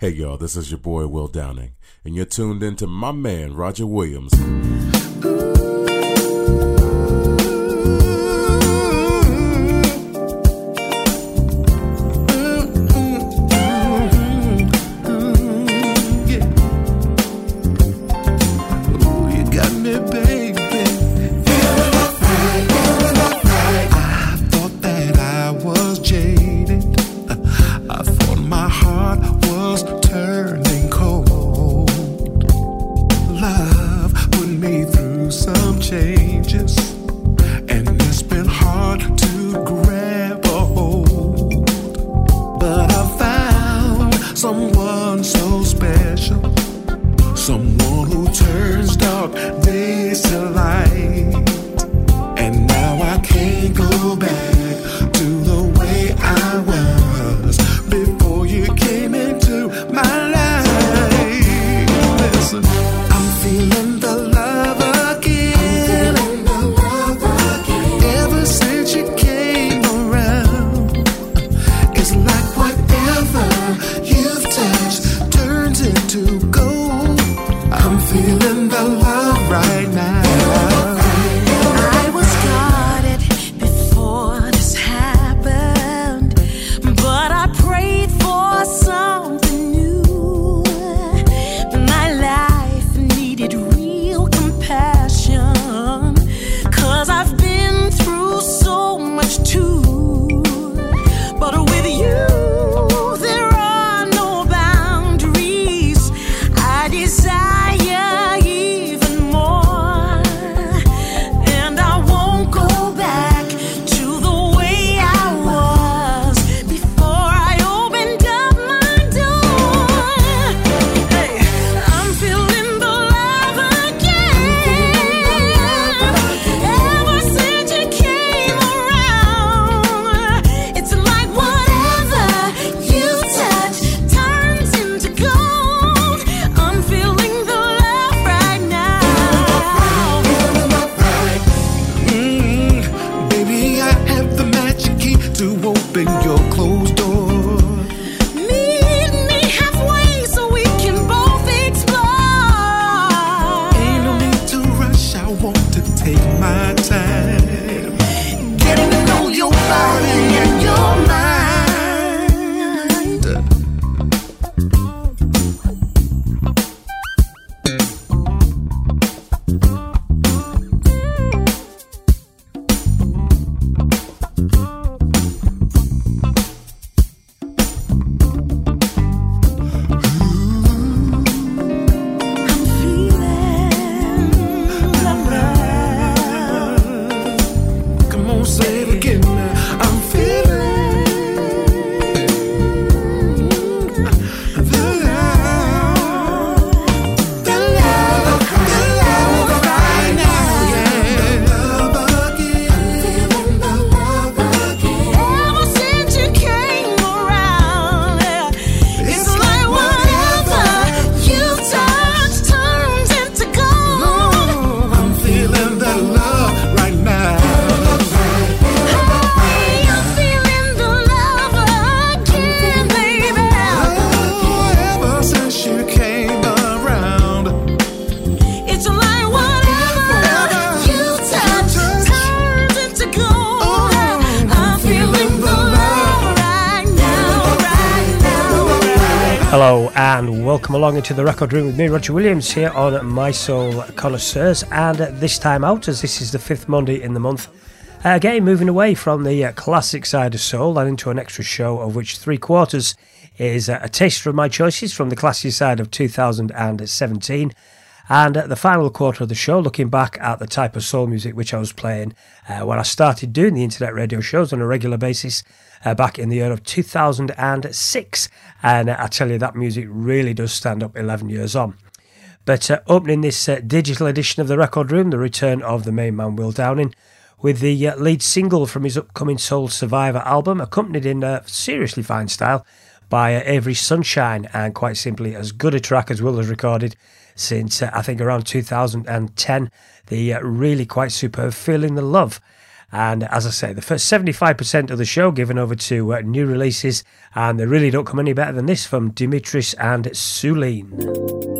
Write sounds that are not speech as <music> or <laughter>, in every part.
Hey y'all, this is your boy Will Downing, and you're tuned in to my man Roger Williams. Welcome along into the record room with me, Roger Williams, here on Mi-Soul Connoisseurs. And this time out, as this is the fifth Monday in the month, uh, again moving away from the uh, classic side of soul and into an extra show, of which three quarters is uh, a taster of my choices from the classic side of 2017. And the final quarter of the show, looking back at the type of soul music which I was playing uh, when I started doing the internet radio shows on a regular basis uh, back in the year of 2006. And uh, I tell you, that music really does stand up 11 years on. But uh, opening this uh, digital edition of the Record Room, the return of the main man Will Downing, with the uh, lead single from his upcoming Soul Survivor album, accompanied in a seriously fine style by uh, Avery Sunshine, and quite simply as good a track as Will has recorded since I think around 2010. The really quite superb Feeling the Love. And as I say, the first 75% of the show given over to uh, new releases, and they really don't come any better than this from Dimitris and Sulene.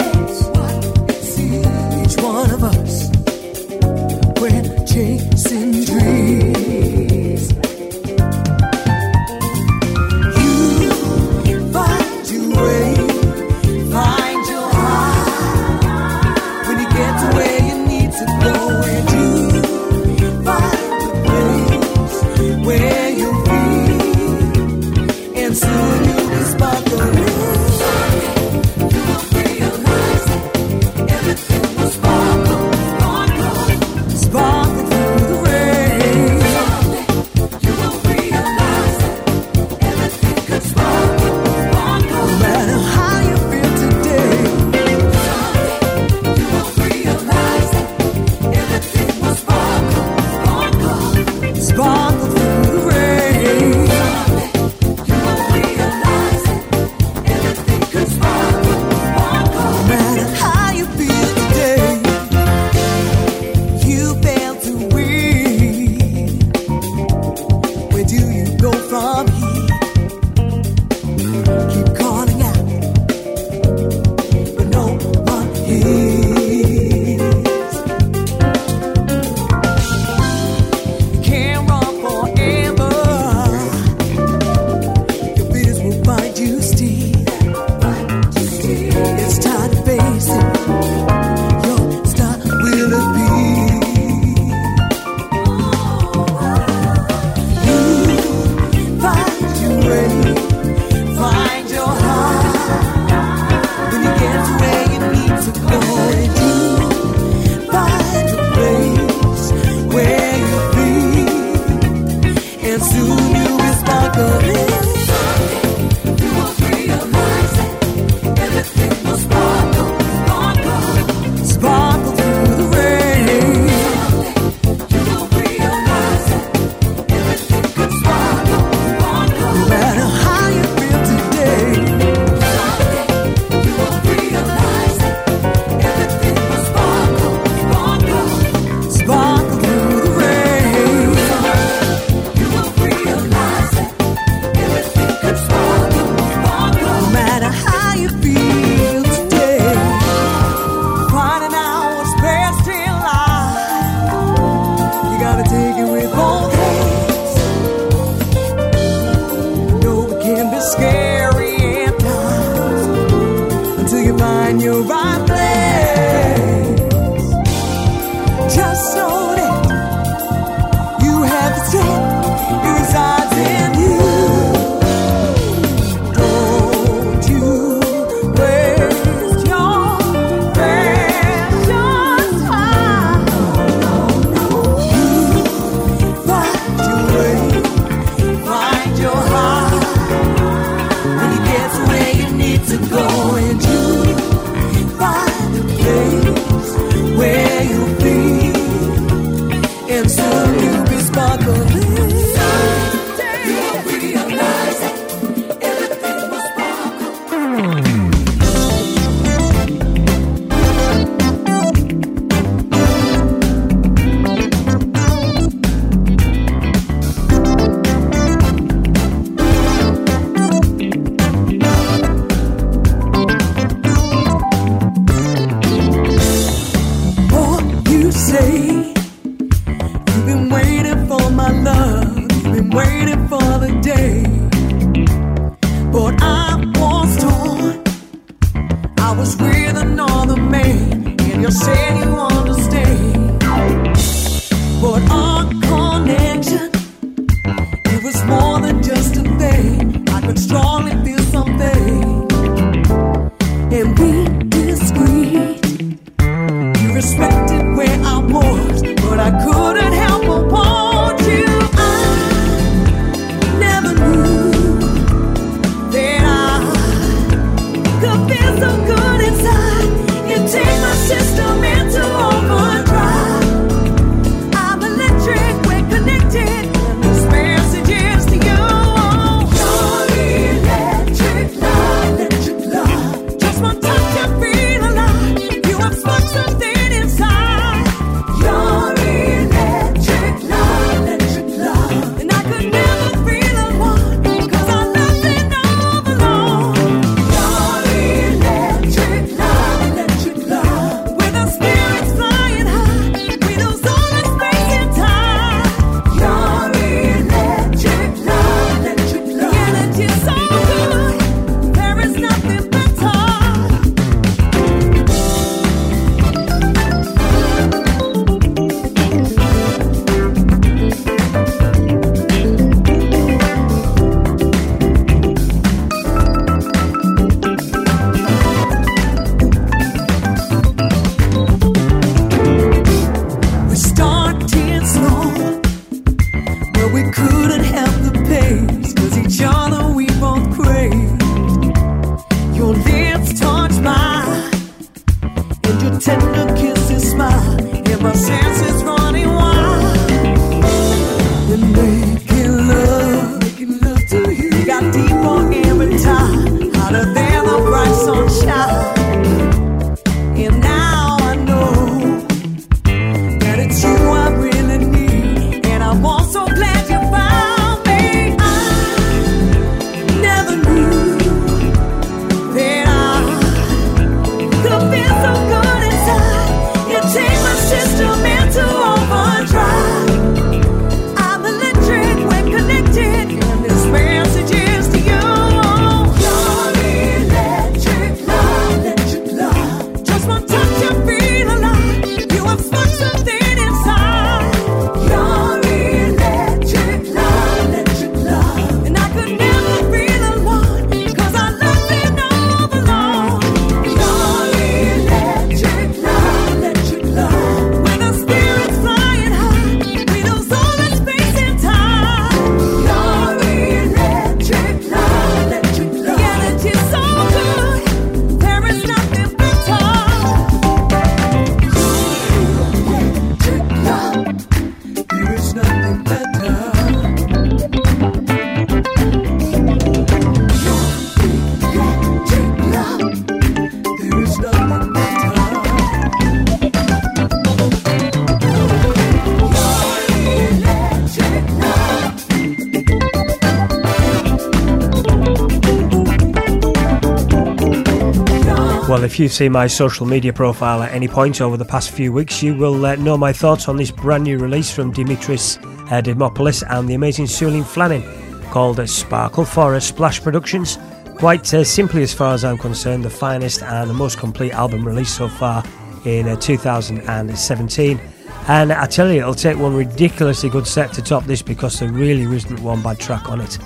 you've seen my social media profile at any point over the past few weeks, you will uh, know my thoughts on this brand new release from Dimitris uh, Dimopoulos and the amazing Sulene Fleming called uh, Sparkle for Splash Productions. Quite uh, simply, as far as I'm concerned, the finest and the most complete album released so far in uh, 2017. And I tell you, it'll take one ridiculously good set to top this because there really isn't one bad track on it.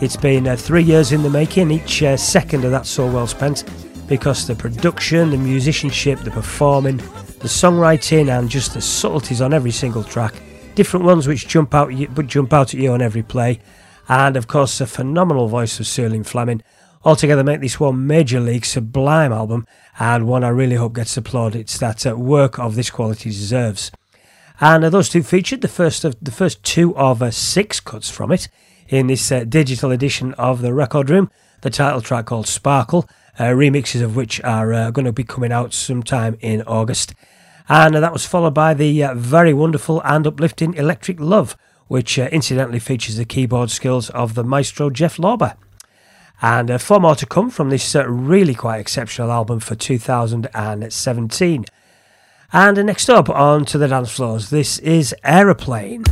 It's been uh, three years in the making, each uh, second of that so well spent, because the production, the musicianship, the performing, the songwriting, and just the subtleties on every single track, different ones which jump out but jump out at you on every play, and of course the phenomenal voice of Sulene Fleming, altogether make this one major league sublime album and one I really hope gets applauded. It's that uh, work of this quality deserves. And uh, those two featured the first of the first two of uh, six cuts from it in this uh, digital edition of the Record Room. The title track called Sparkle remixes of which are uh, going to be coming out sometime in August. And that was followed by the uh, very wonderful and uplifting Electric Love, which incidentally features the keyboard skills of the maestro Jeff Lorber. And uh, four more to come from this uh, really quite exceptional album for 2017. And next up on to the dance floors, this is Aeroplane.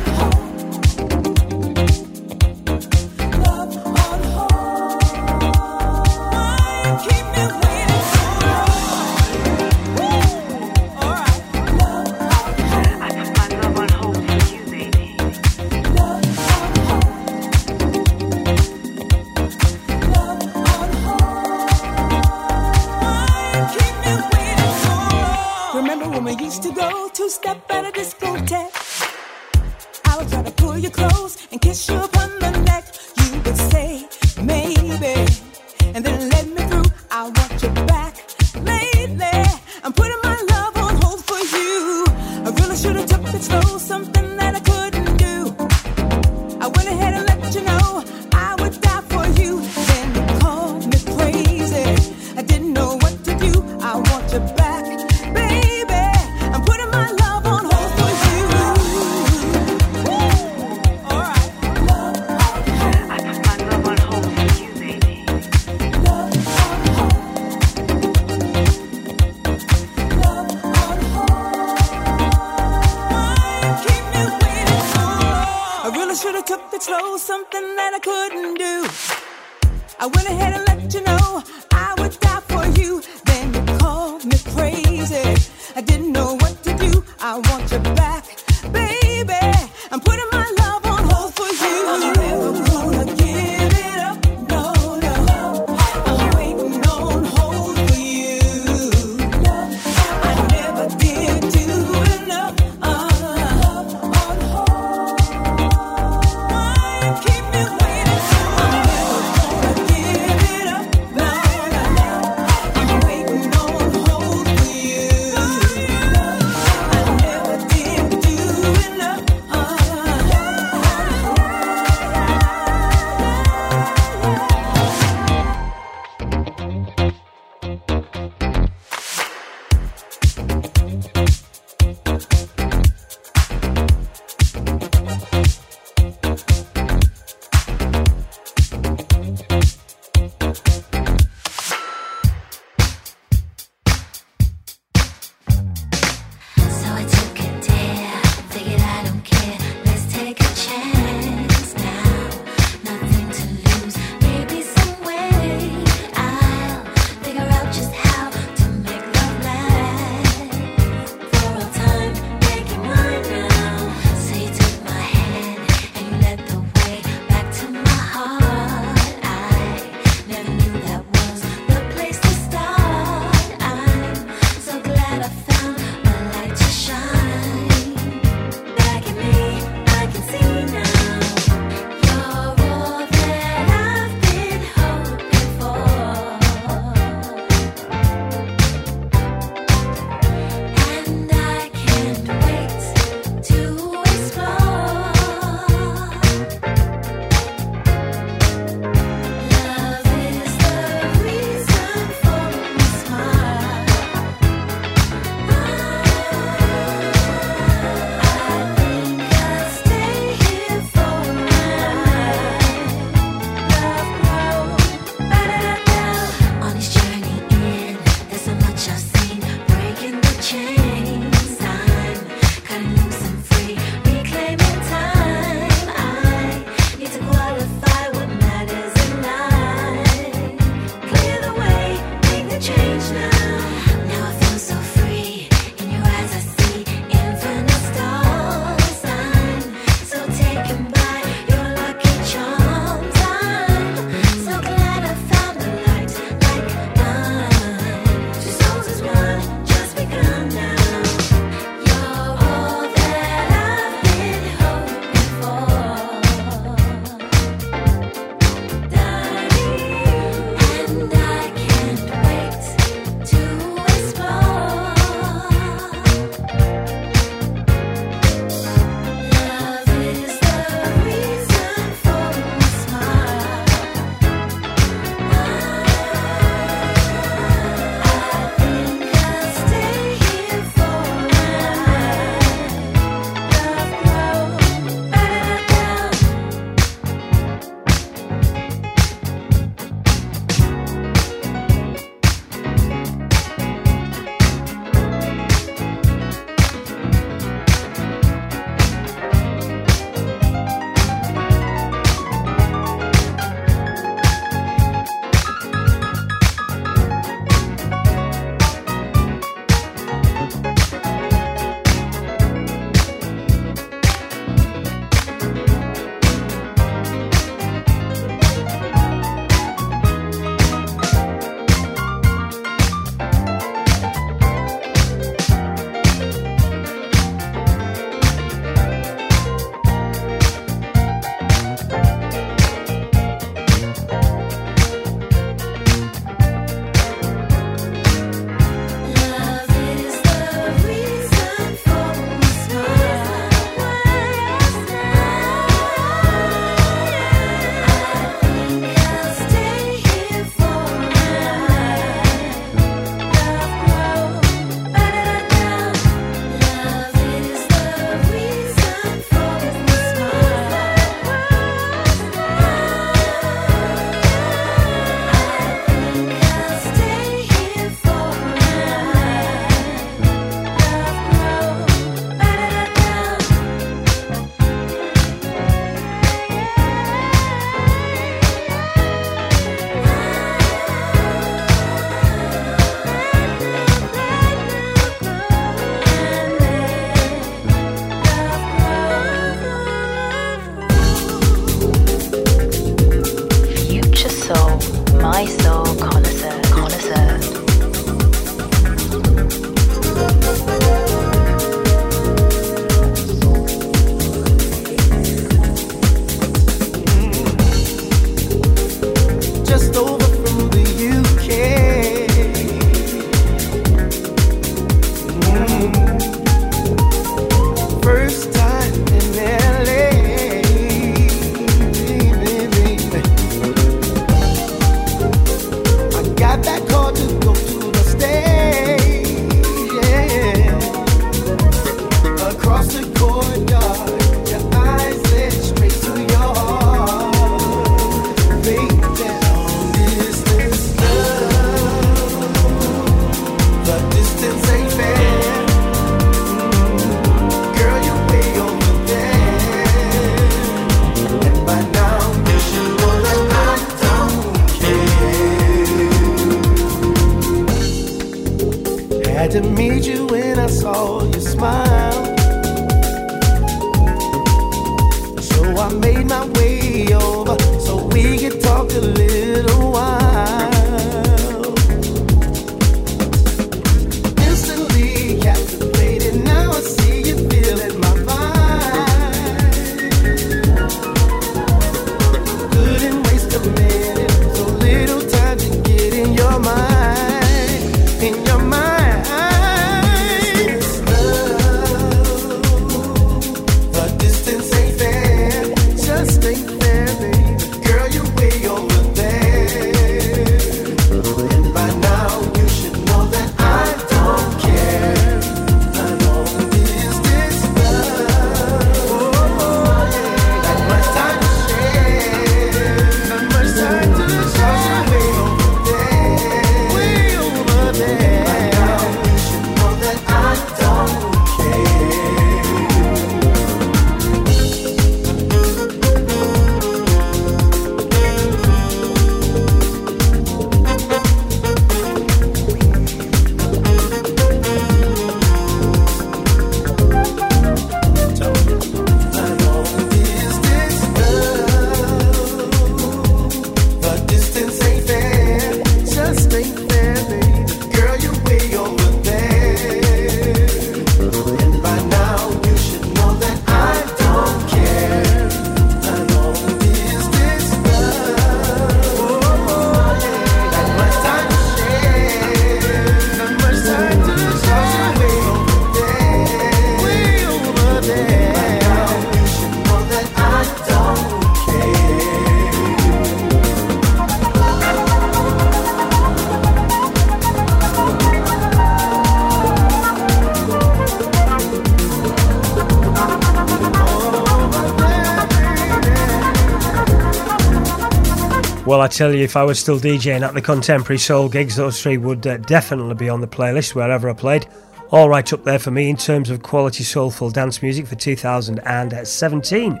I tell you, if I was still DJing at the contemporary soul gigs, those three would uh, definitely be on the playlist wherever I played. All right up there for me in terms of quality soulful dance music for 2017.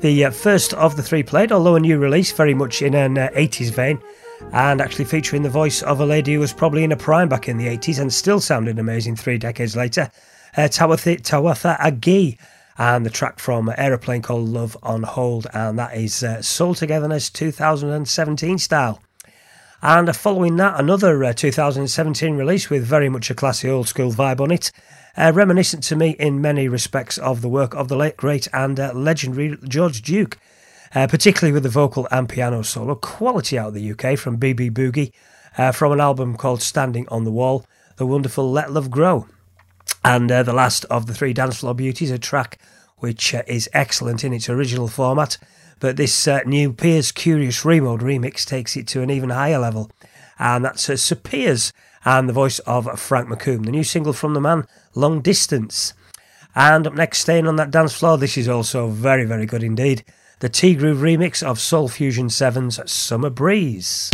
The uh, first of the three played, although a new release, very much in an uh, 80s vein, and actually featuring the voice of a lady who was probably in a prime back in the 80s and still sounded amazing three decades later, uh, Tawatha, Tawatha Agee and the track from Aeroplane called Love on Hold, and that is uh, Soul Togetherness 2017 style. And following that, another uh, 2017 release with very much a classy old school vibe on it, uh, reminiscent to me in many respects of the work of the late, great, and uh, legendary George Duke, uh, particularly with the vocal and piano solo. Quality out of the UK from BB Boogie, uh, from an album called Standing on the Wall, the wonderful Let Love Grow. And uh, the last of the three dance floor beauties, a track which uh, is excellent in its original format. But this uh, new Piers Curious Remode remix takes it to an even higher level. And that's uh, Sir Piers and the voice of Frank McComb, the new single from the man, Long Distance. And up next, staying on that dance floor, this is also very, very good indeed. The T Groove remix of Soul Fusion 7's Summer Breeze.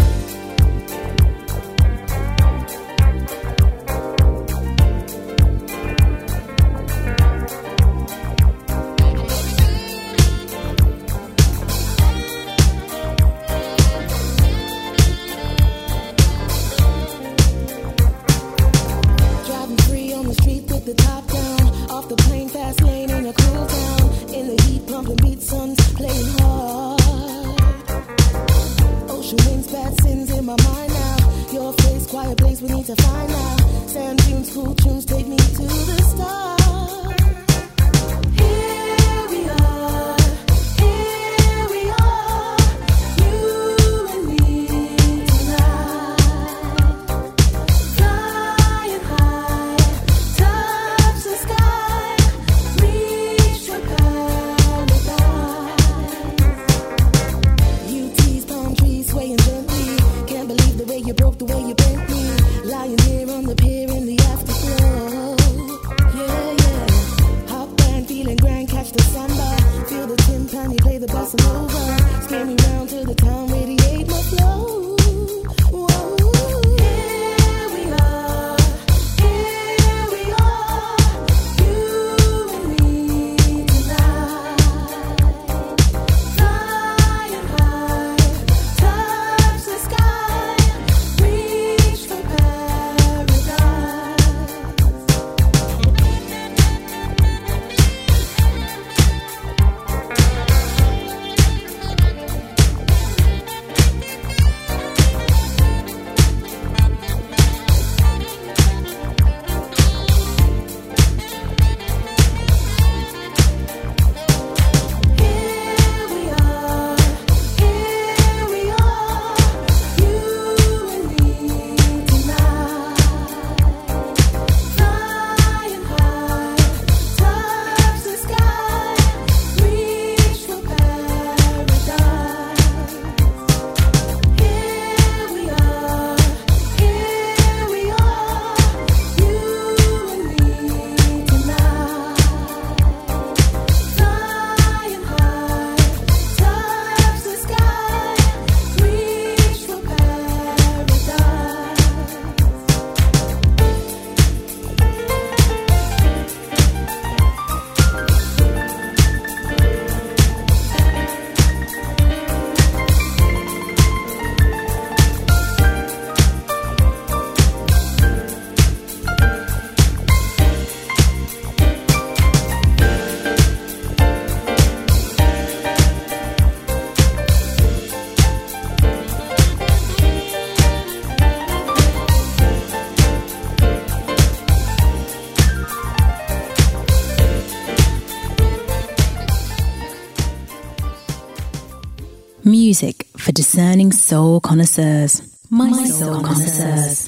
Discerning soul connoisseurs. My, My soul, soul, connoisseurs. connoisseurs.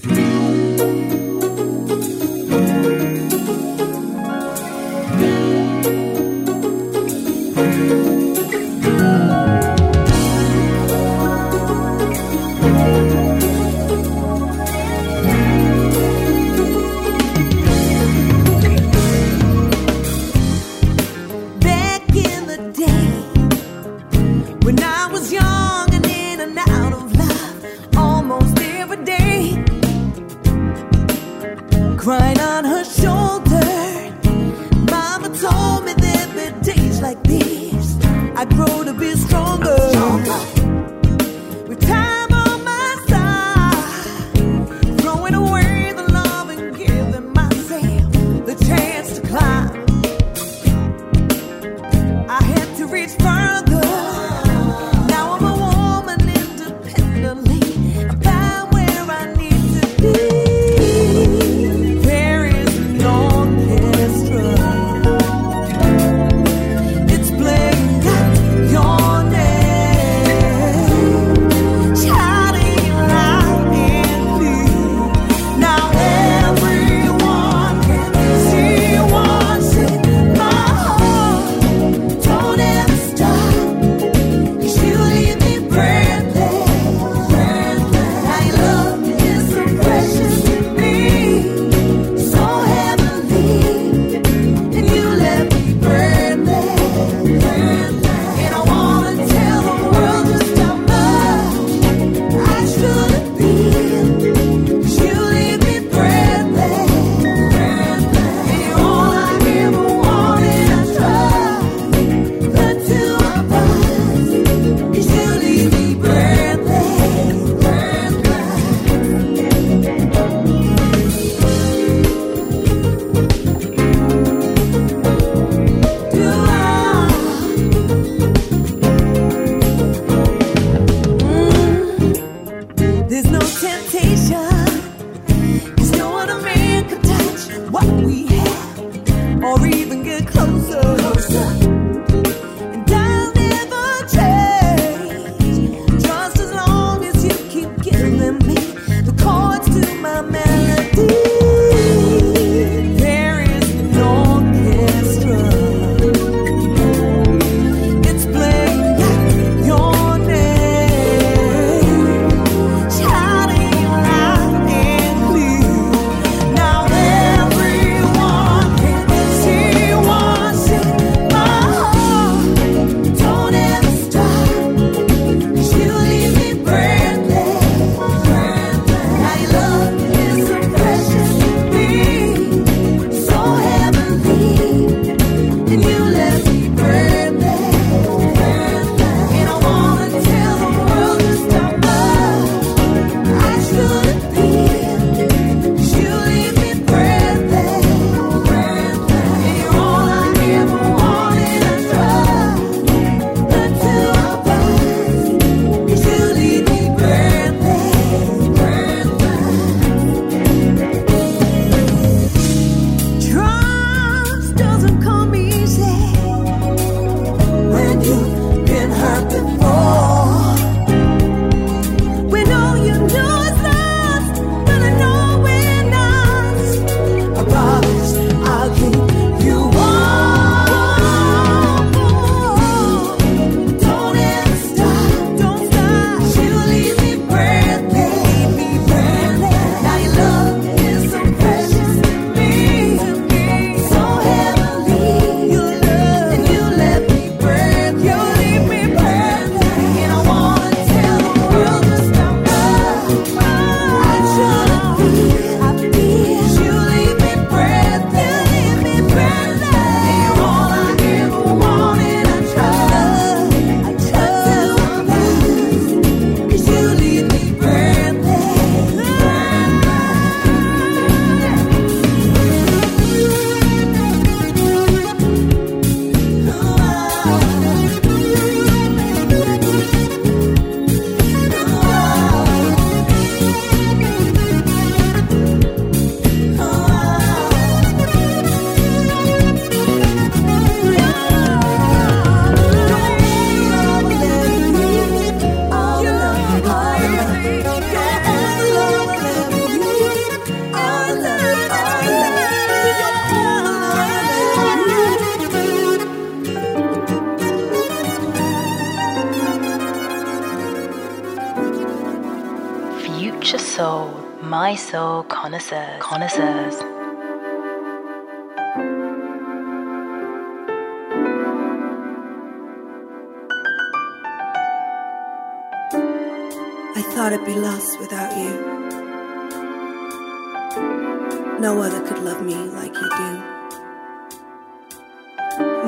No other could love me like you do.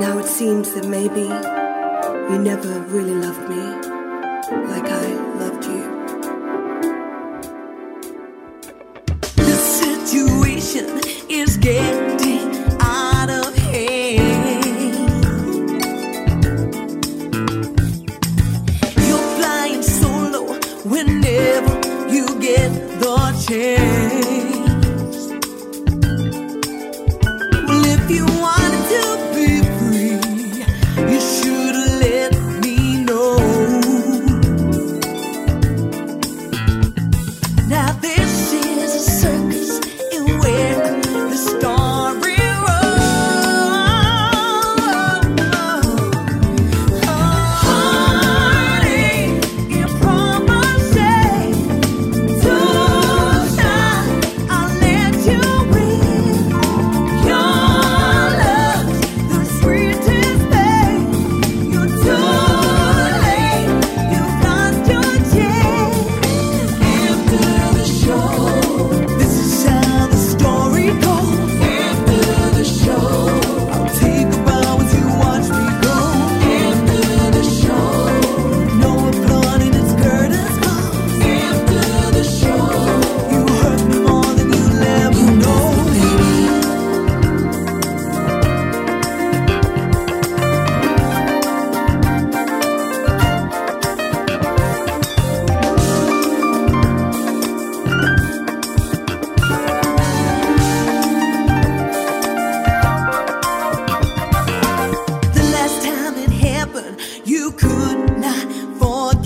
Now it seems that maybe you never really loved me like I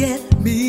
forget me.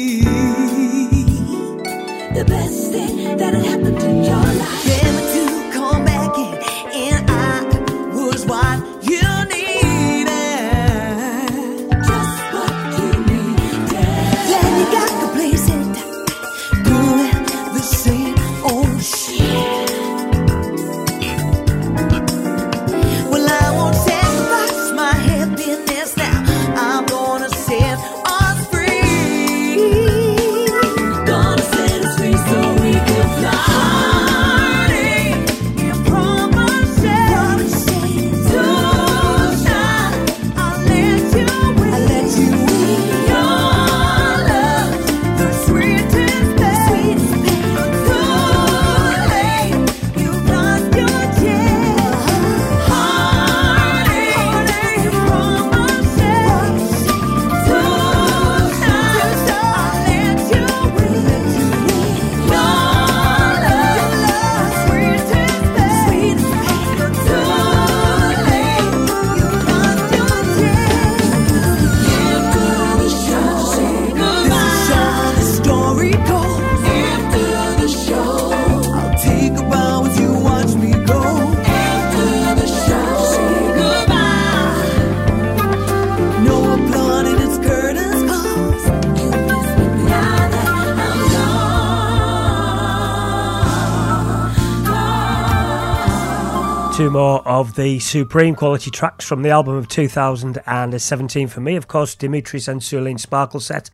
More of the supreme quality tracks from the album of 2017 for me, of course, Dimitris and Sulene Sparkle Set.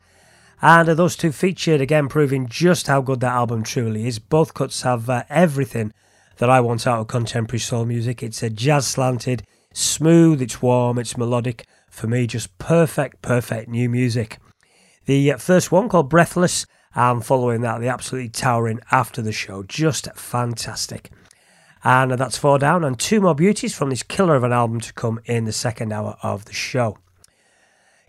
And those two featured again, proving just how good that album truly is. Both cuts have uh, everything that I want out of contemporary soul music. It's a jazz slanted, smooth, it's warm, it's melodic. For me, just perfect, perfect new music. The uh, first one called Breathless, and following that, the absolutely towering After the Show. Just fantastic. And that's four down, and two more beauties from this killer of an album to come in the second hour of the show.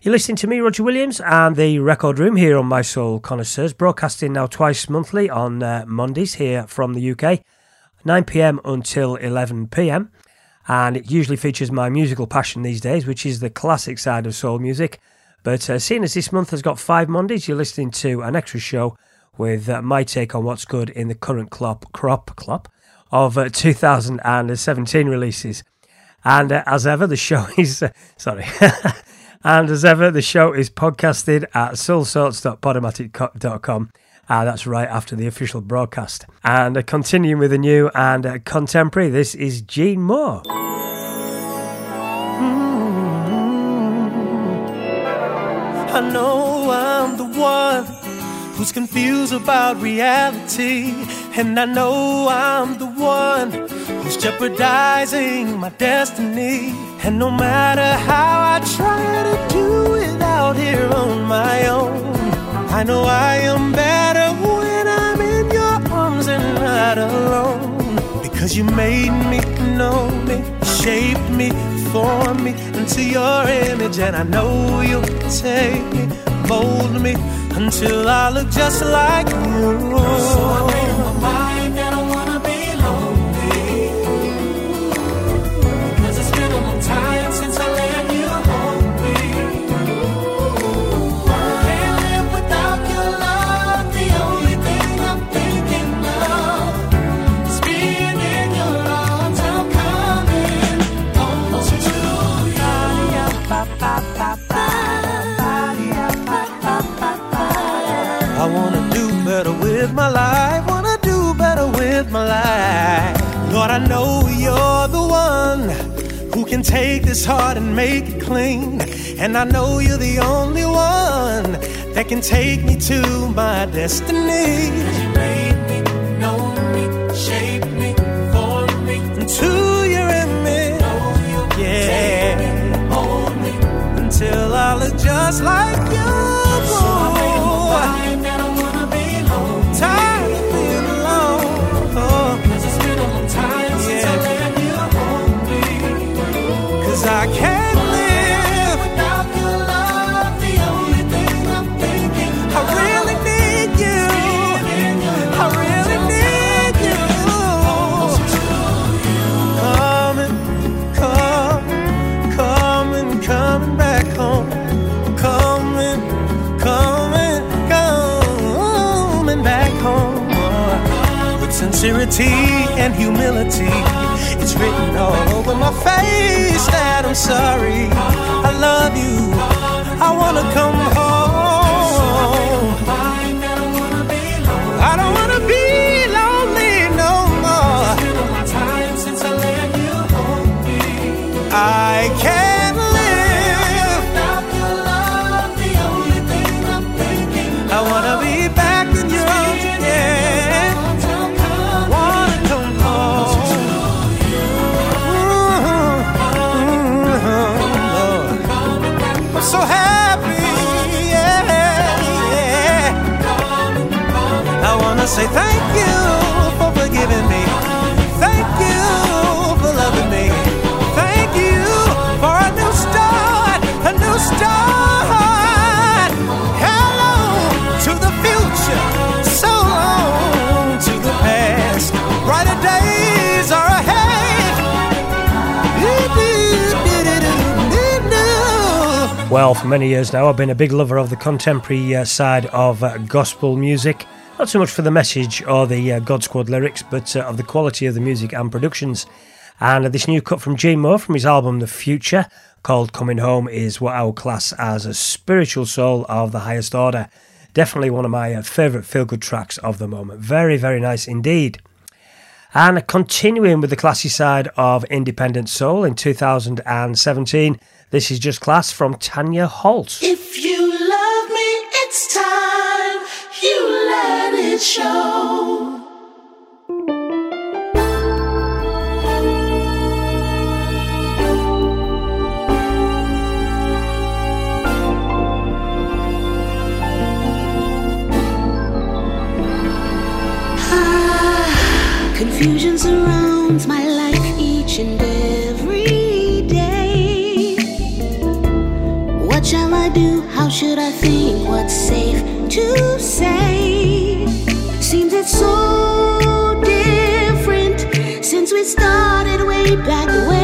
You're listening to me, Roger Williams, and the Record Room here on Mi-Soul Connoisseurs, broadcasting now twice monthly on uh, Mondays here from the UK, 9 pm until 11 pm. And it usually features my musical passion these days, which is the classic side of soul music. But uh, seeing as this month has got five Mondays, you're listening to an extra show with uh, my take on what's good in the current clop, crop, clop of uh, 2017 releases. And uh, as ever, the show <laughs> is, uh, sorry, <laughs> and as ever, the show is podcasted at soulsorts.podomatic.com Ah, that's right after the official broadcast. And uh, continuing with the new and uh, contemporary, this is Gene Moore. I know I'm the one who's confused about reality. And I know I'm the one who's jeopardizing my destiny. And no matter how I try to do it out here on my own, I know I am better when I'm in your arms and not alone. Because you made me, know me, shaped me, formed me into your image, and I know you'll take me, mold me until I look just like you. So I made up my mind make it clean. And I know you're the only one that can take me to my destiny. You made me, know me, shape me, form me into your image. Yeah, hold me until I look just like you. Sincerity and humility, it's written all over my face that I'm sorry. I love you. I wanna come home. Well, for many years now, I've been a big lover of the contemporary uh, side of uh, gospel music. Not so much for the message or the uh, God Squad lyrics, but uh, of the quality of the music and productions. And this new cut from Gene Moore from his album The Future, called Coming Home, is what I would class as a spiritual soul of the highest order. Definitely one of my uh, favourite feel good tracks of the moment. Very, very nice indeed. And continuing with the classy side of independent soul in 2017, this is just class from Tanya Holt. If you love me, it's time you let it show. <sighs> Confusion surrounds my life each and do? How should I think? What's safe to say? Seems it's so different since we started way back when.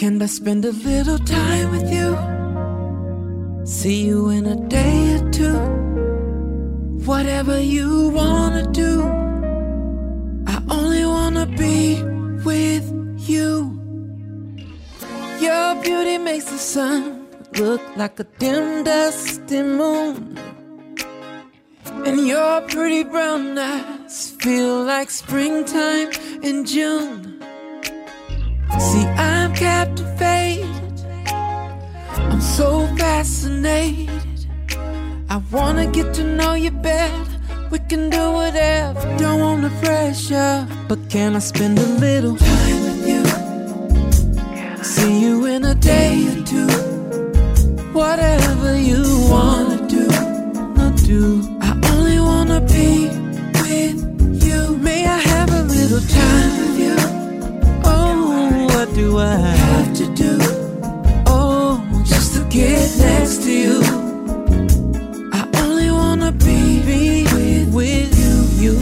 Can I spend a little time with you? See you in a day or two. Whatever you wanna do, I only wanna be with you. Your beauty makes the sun look like a dim, dusty moon. And your pretty brown eyes feel like springtime in June. See, I'm captured so fascinated. I wanna get to know you better. We can do whatever, don't want the pressure. But can I spend a little time with you? See you in a day or two. Whatever you wanna do, I do. I only wanna be with you. May I have a little time with you? Oh, what do I have to do? get next to you. I only wanna be, be with, with you, you.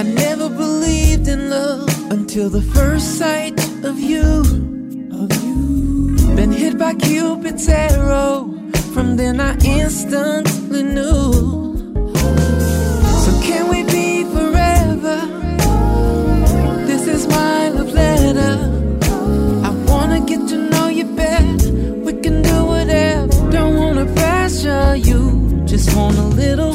I never believed in love until the first sight of you. Of you. Been hit by Cupid's arrow. From then I instantly knew. you just want a little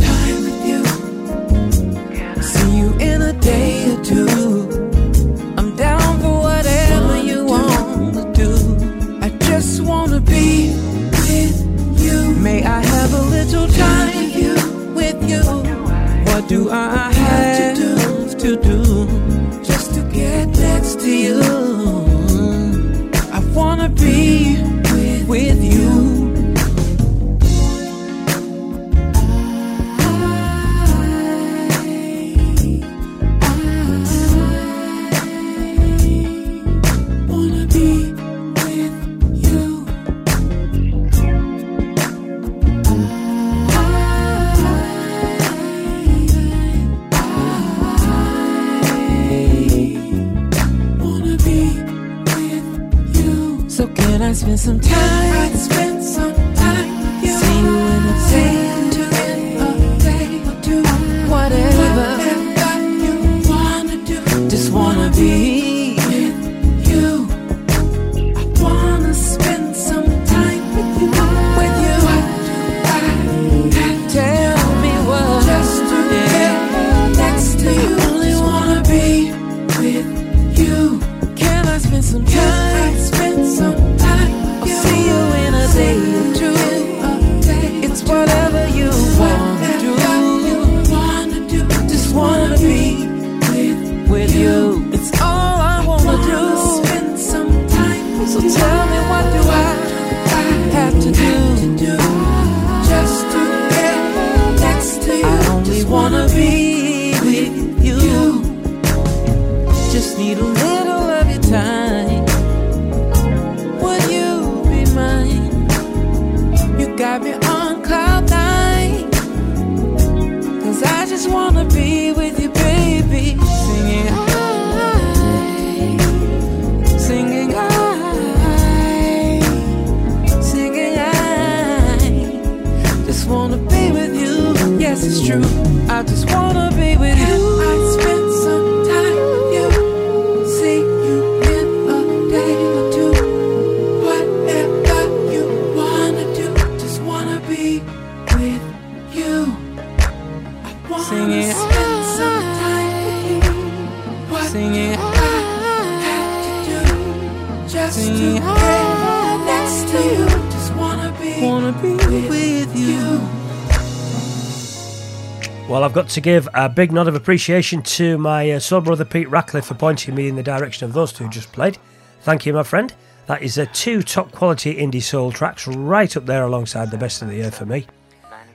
to give a big nod of appreciation to my uh, soul brother Pete Ratcliffe for pointing me in the direction of those two just played. Thank you, my friend. That is uh, two top quality indie soul tracks right up there alongside the best of the year for me.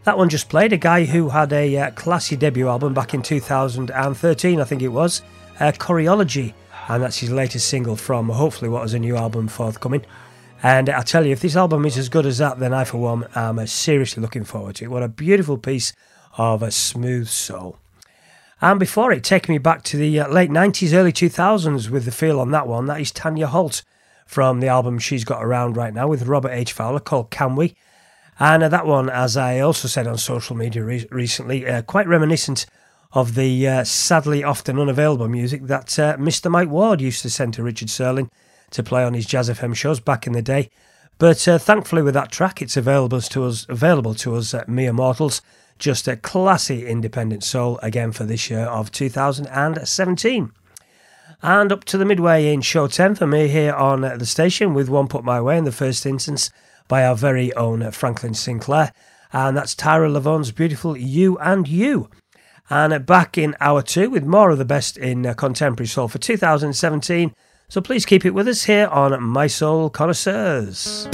That one just played a guy who had a uh, classy debut album back in 2013, I think it was, uh, Coriology, and that's his latest single from hopefully what is a new album forthcoming. And I tell you, if this album is as good as that, then I, for one, am uh, seriously looking forward to it. What a beautiful piece of a smooth soul. And before it, take me back to the uh, late 90s, early 2000s with the feel on that one. That is Tanya Holt from the album she's got around right now with Robert H. Fowler called Can We? And uh, that one, as I also said on social media re- recently, uh, quite reminiscent of the uh, sadly often unavailable music that uh, Mr. Mike Ward used to send to Richard Searling to play on his Jazz FM shows back in the day. But thankfully, with that track, it's available to us, available to us mere mortals. Just a classy independent soul again for this year of 2017. And up to the midway in show 10 for me here on the station with one put my way in the first instance by our very own Franklin Sinclair. And that's Tyra Levone's beautiful You and You. And back in hour two with more of the best in uh, contemporary soul for 2017. So please keep it with us here on Mi-Soul Connoisseurs.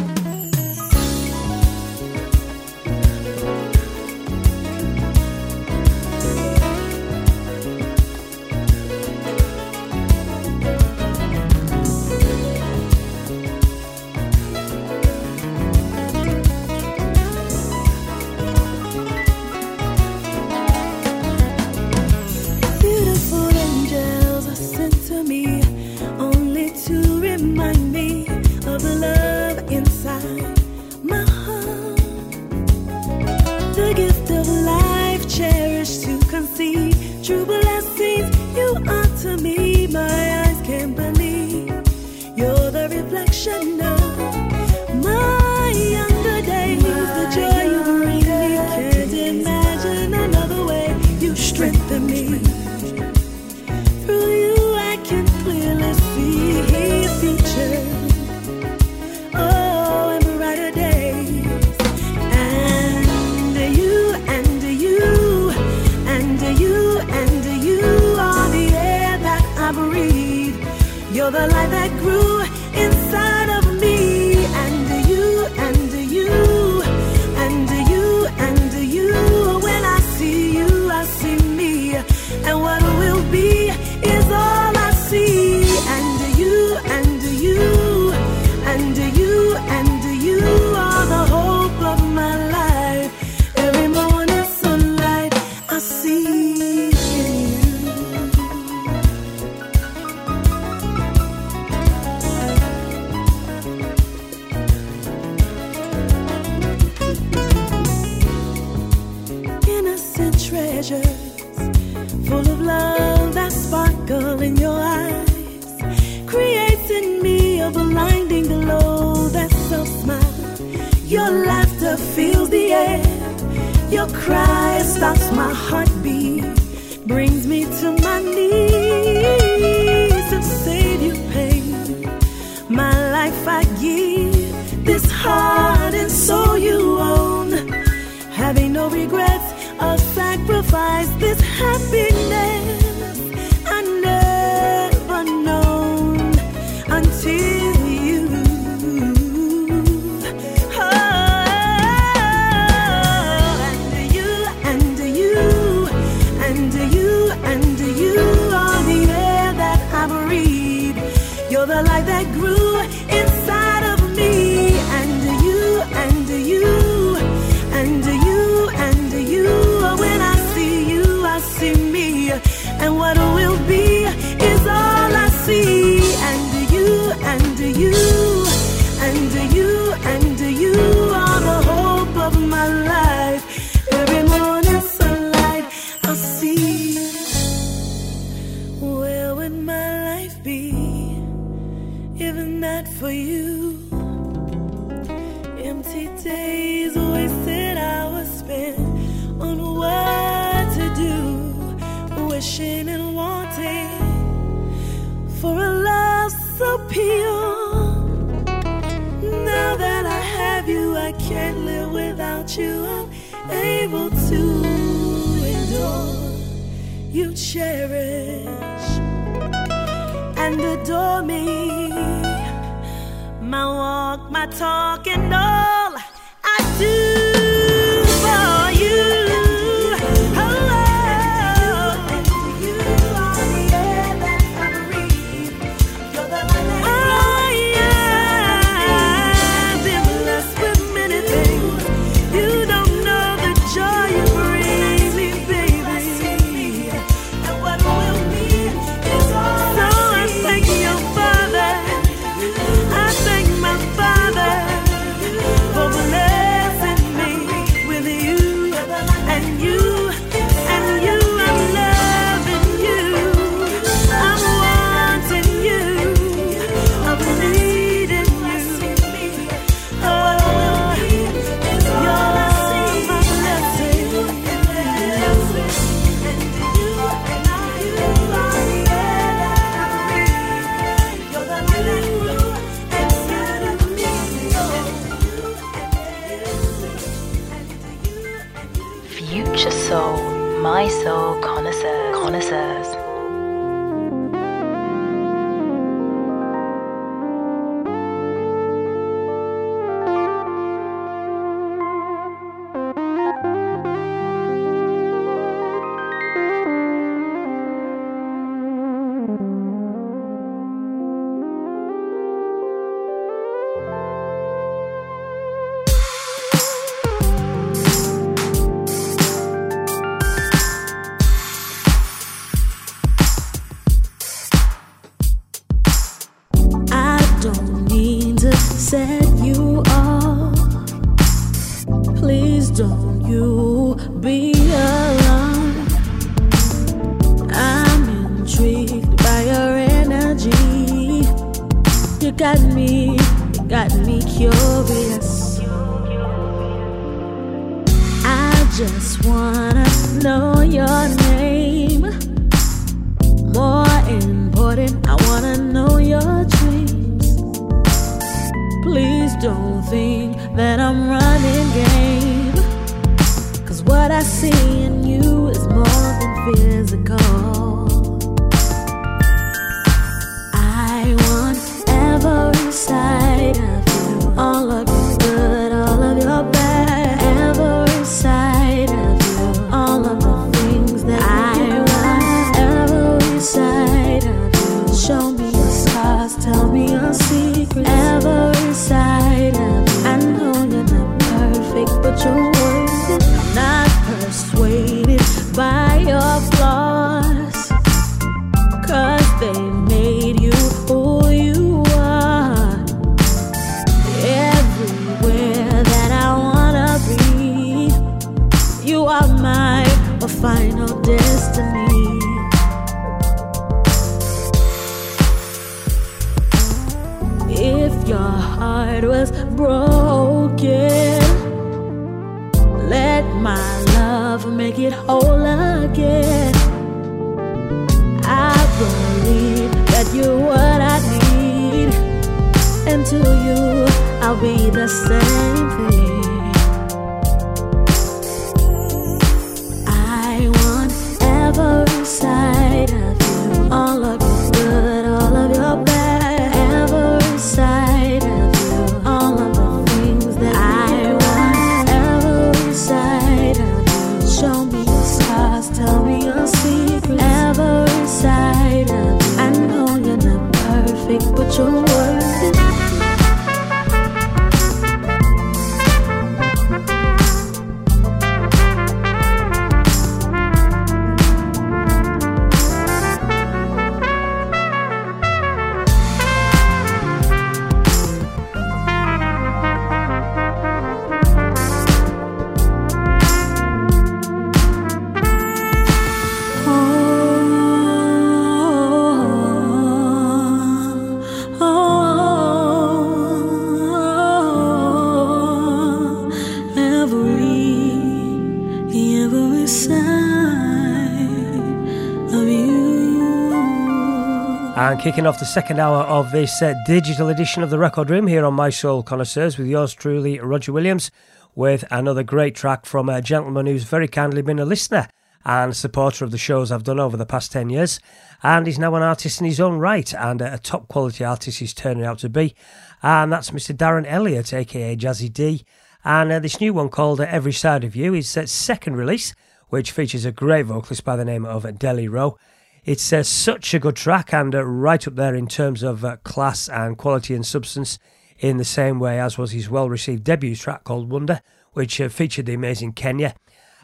Kicking off the second hour of this uh, digital edition of the Record Room here on Mi-Soul Connoisseurs with yours truly, Roger Williams, with another great track from a gentleman who's very kindly been a listener and supporter of the shows I've done over the past 10 years. And he's now an artist in his own right and a top quality artist he's turning out to be. And that's Mr. Darren Elliott, aka Jazzy D. And uh, this new one called uh, Every Side of You is its second release, which features a great vocalist by the name of Deli Rowe. It's uh, such a good track and uh, right up there in terms of uh, class and quality and substance, in the same way as was his well received debut track called Wonder, which uh, featured the amazing Kenya.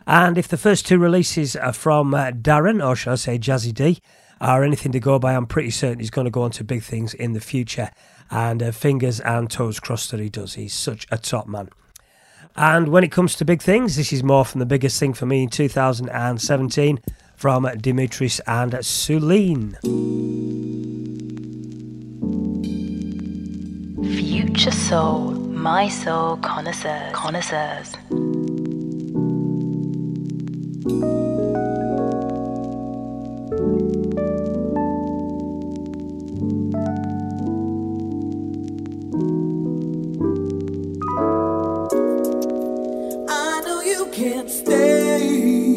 And if the first two releases are from uh, Darren, or shall I say Jazzy D, are anything to go by, I'm pretty certain he's going to go on to big things in the future. And uh, fingers and toes crossed that he does. He's such a top man. And when it comes to big things, this is more from the biggest thing for me in 2017 from Dimitris and Sulene. Future Soul, Mi-Soul Connoisseurs. Connoisseurs. I know you can't stay,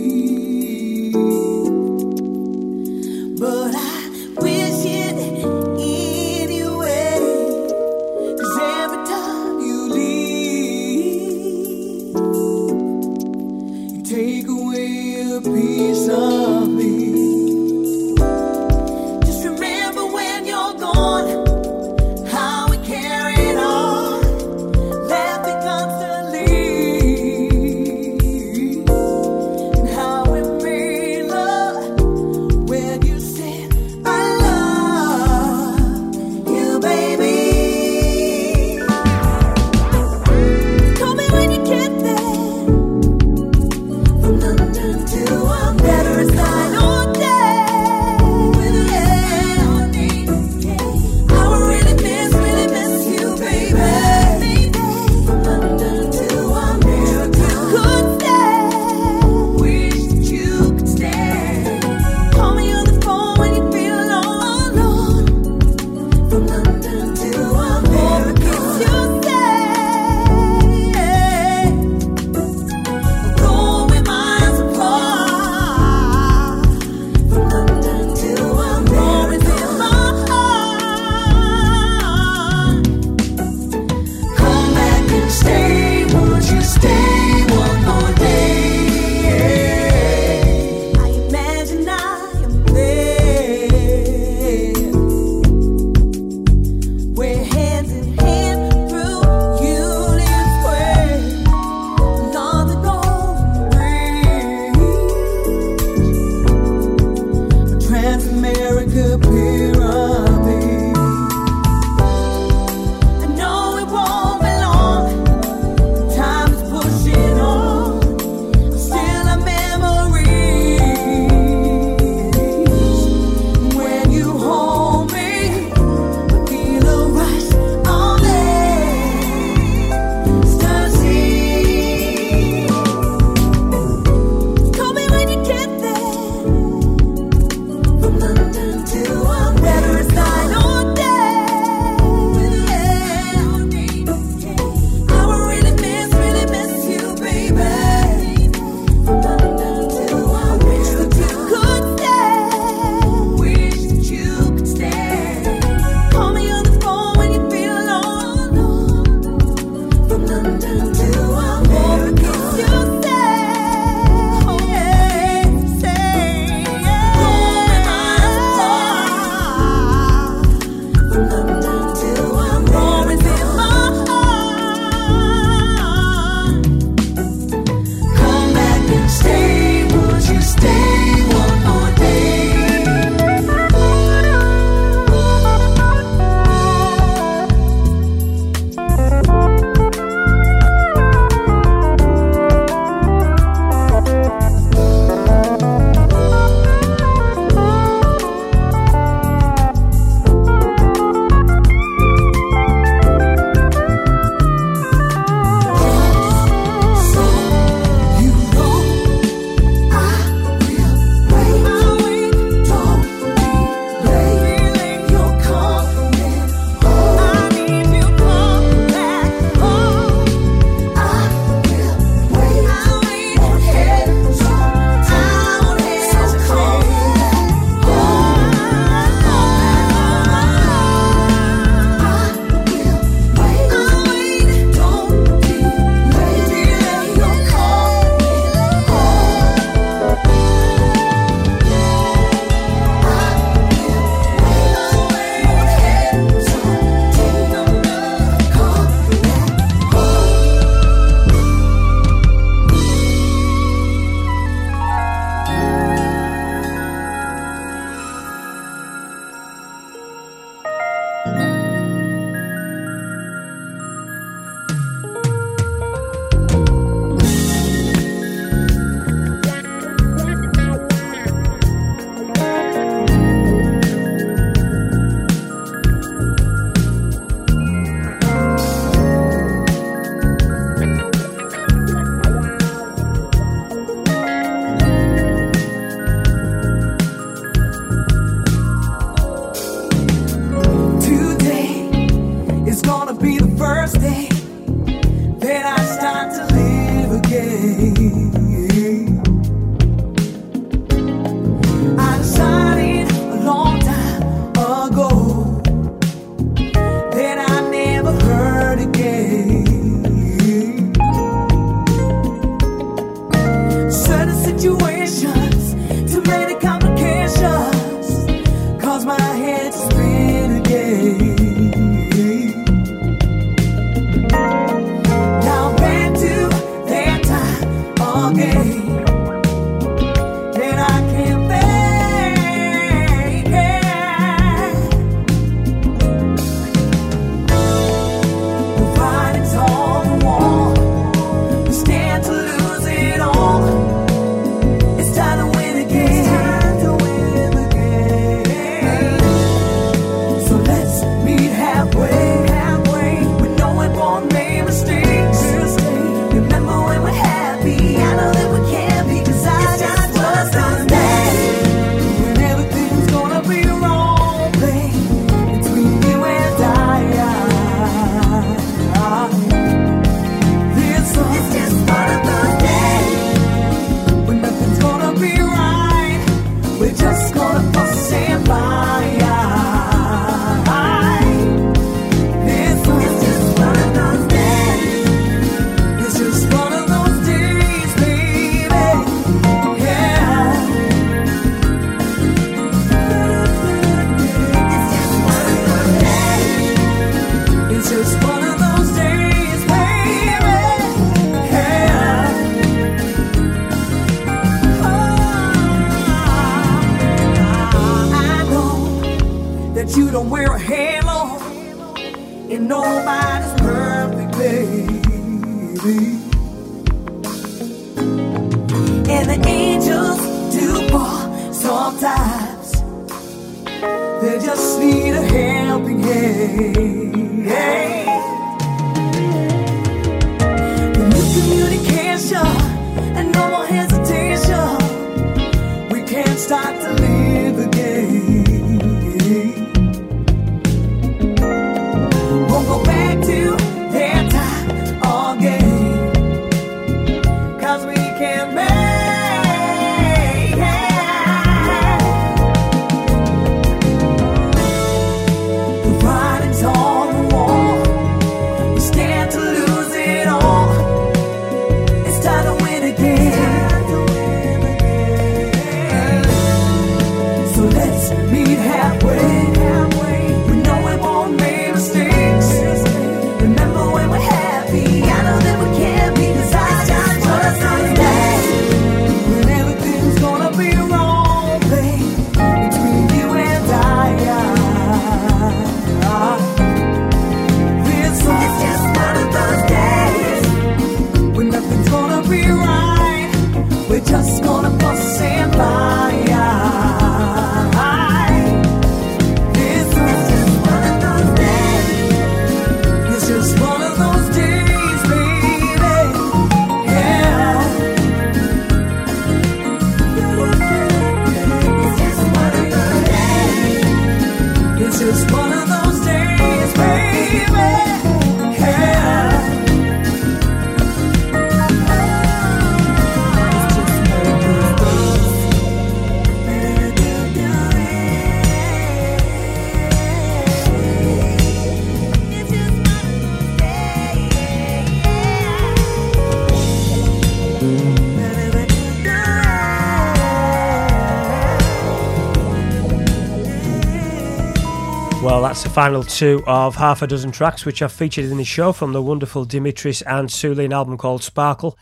that's the final two of half a dozen tracks which I've featured in the show from the wonderful Dimitris and Sulene album called Sparkle.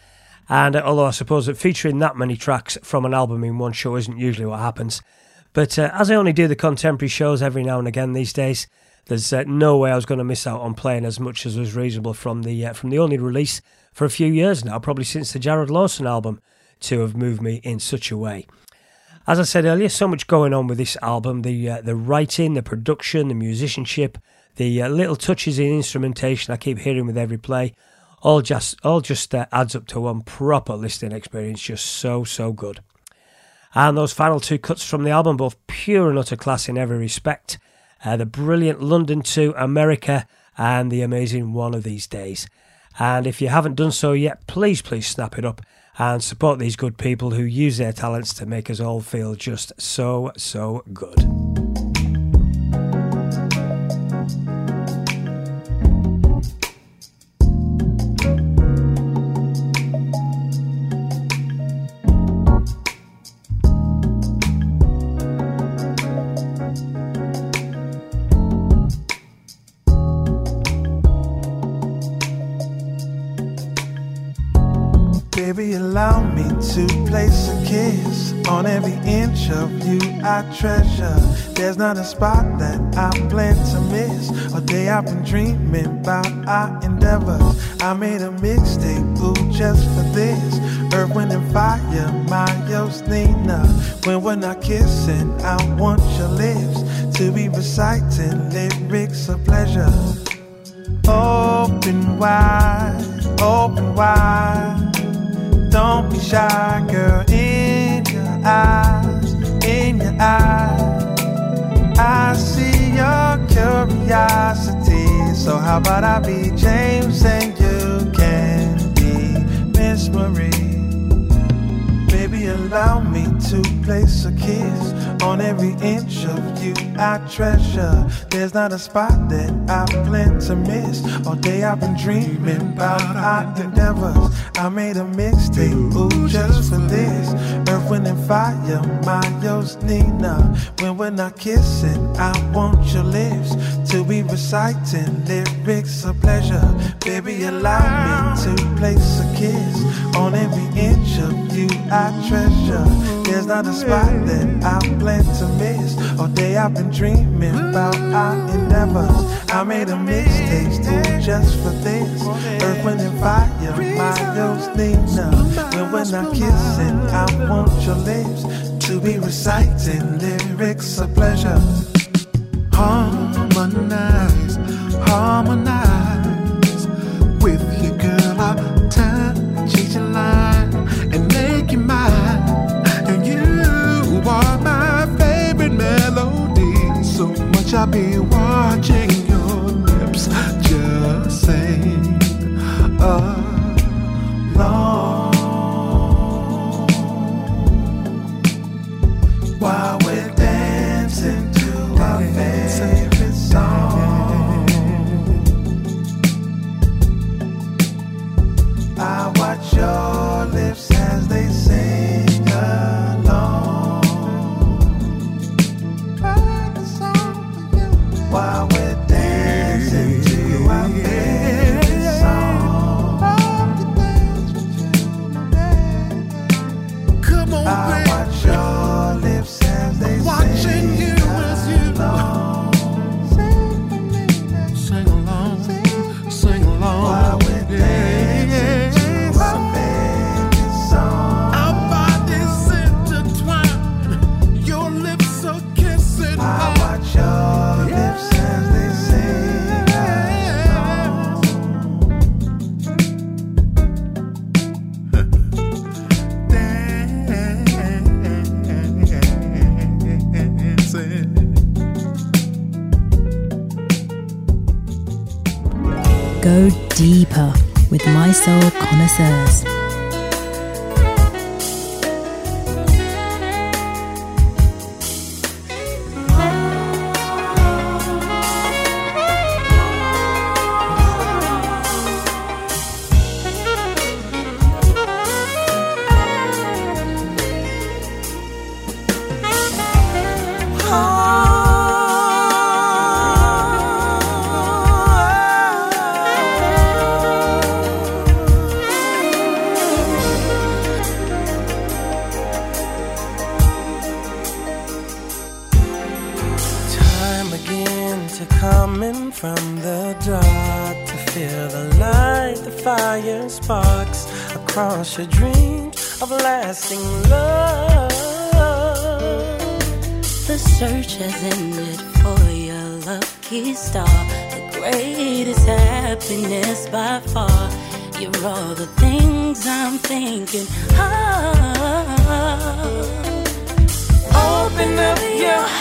And uh, although I suppose that featuring that many tracks from an album in one show isn't usually what happens, but uh, as I only do the contemporary shows every now and again these days, there's uh, no way I was going to miss out on playing as much as was reasonable from the uh, from the only release for a few years now, probably since the Jarrod Lawson album, to have moved me in such a way. As I said earlier, so much going on with this album the uh, the writing, the production, the musicianship, the uh, little touches in instrumentation I keep hearing with every play, all just all just uh, adds up to one proper listening experience. Just so so good. And those final two cuts from the album, both pure and utter class in every respect. Uh, the brilliant London to America and the amazing One of These Days. And if you haven't done so yet, please, please snap it up and support these good people who use their talents to make us all feel just so, so good. On every inch of you I treasure. There's not a spot that I plan to miss. All day I've been dreaming about our endeavors. I made a mixtape, ooh, just for this. Earth, wind, and fire, my yo's Nina. When we're not kissing, I want your lips to be reciting lyrics of pleasure. Open wide, open wide. Don't be shy, girl. Eyes, in your eyes, I see your curiosity. So how about I be James and you can be Miss Marie? Baby, allow me to place a kiss on every inch of you I treasure. There's not a spot that I plan to miss. All day I've been dreaming about our endeavors. I made a mixtape, ooh, just for this. Earth, wind, and fire, my yo's Nina. When we're not kissing, I want your lips to be reciting lyrics of pleasure. Baby, allow me to place a kiss on every inch of you I treasure. There's not a spot that I plan to miss. All day I've been dreaming about our endeavors. I made a mistake, just for this. Earth, wind, and fire, my Nina. When we're not kissing, I want your lips to be reciting lyrics of pleasure. Harmonize, harmonize with So much Soul Connoisseurs. Has ended for your lucky star. The greatest happiness by far. You're all the things I'm thinking of. Open up your heart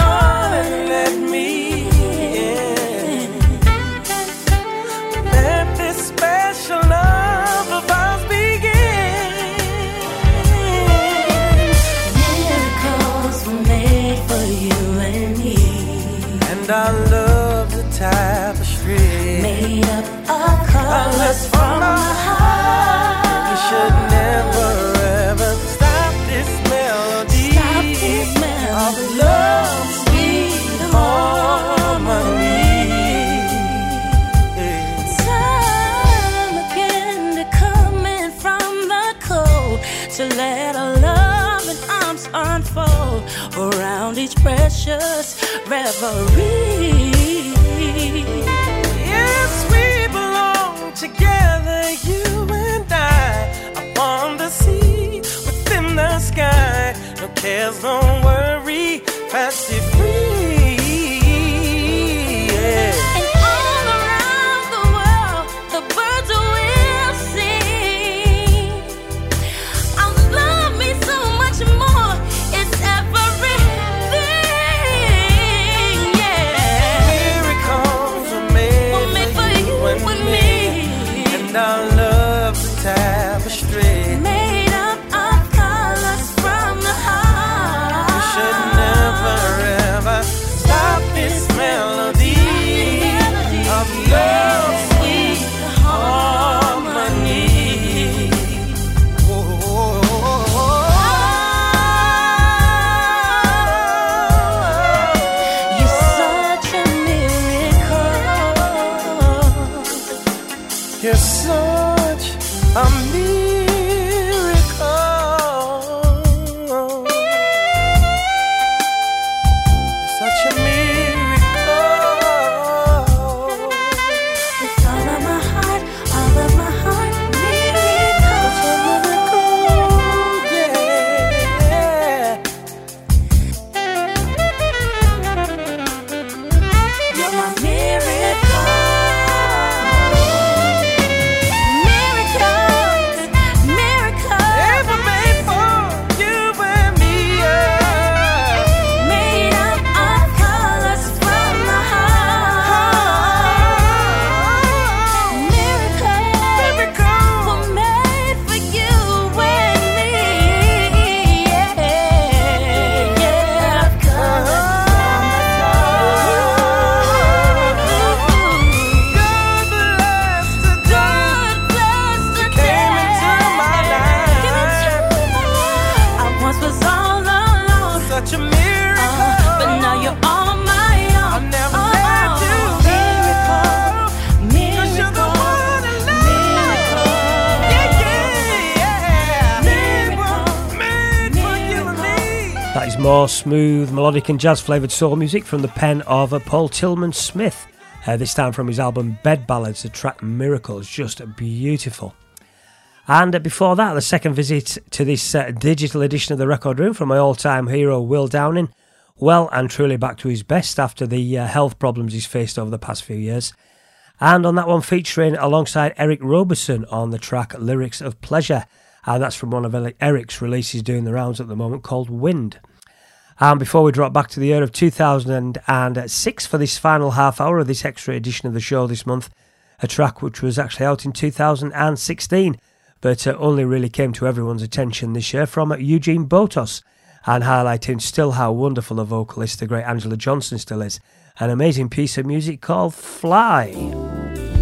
colors from the heart. We should never ever stop this melody. Stop this melody. Of love, sweet harmony. Yeah. Time again to coming from the cold to let our love and arms unfold around each precious reverie. Cares, no worry, fast it smooth, melodic, and jazz flavoured soul music from the pen of uh, Paul Tillman Smith. Uh, this time from his album Bed Ballads, the track Miracles, just beautiful. And uh, before that, the second visit to this uh, digital edition of the record room from my all time hero, Will Downing. Well and truly back to his best after the uh, health problems he's faced over the past few years. And on that one, featuring alongside Eric Roberson on the track Lyrics of Pleasure. And that's from one of Eric's releases doing the rounds at the moment called Wind. And before we drop back to the year of 2006 for this final half hour of this extra edition of the show this month, a track which was actually out in 2016, but uh, only really came to everyone's attention this year from Eugen Botos, and highlighting still how wonderful a vocalist the great Angela Johnson still is. An amazing piece of music called Fly.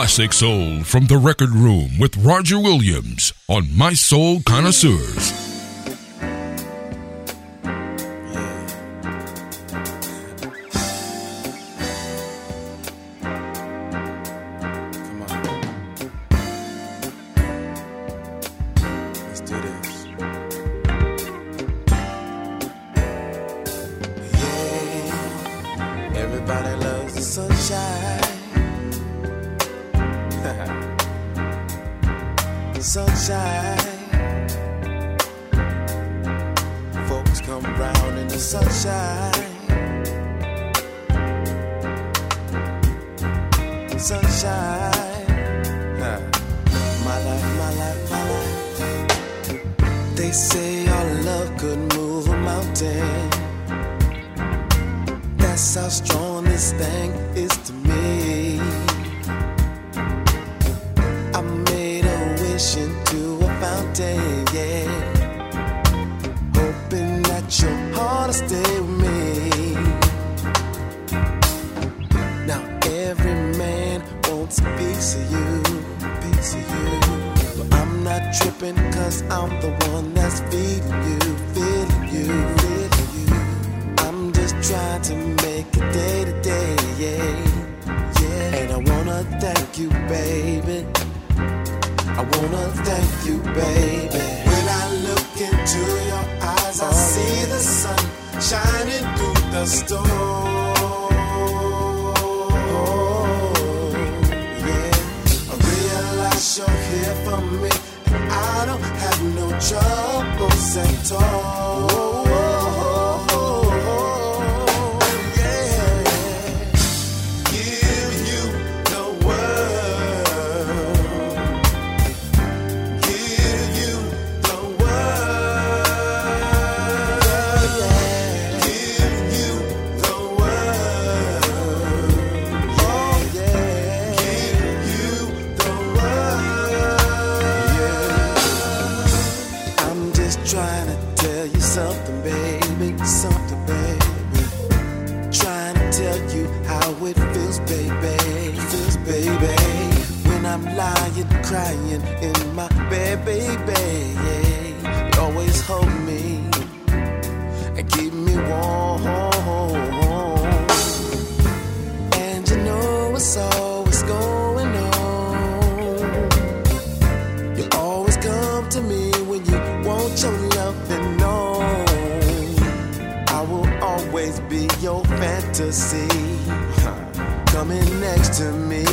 Classic Soul from the Record Room with Roger Williams on Mi-Soul Connoisseurs. Sunshine. Sunshine. My life, my life, my life. They say our love could move a mountain. That's how strong this thing is piece of you, piece of you. But I'm not tripping cause I'm the one that's feeding you, feeding you, feeding you. I'm just trying to make it day to day, yeah. Yeah. And I wanna thank you, baby. I wanna thank you, baby. When I look into your eyes, I oh, see the sun shining through the storm. For me, and I don't have no troubles at all. Crying in my bed, baby. You always hold me and keep me warm. And you know it's always going on. You always come to me when you want your loving on. I will always be your fantasy. Coming next to me,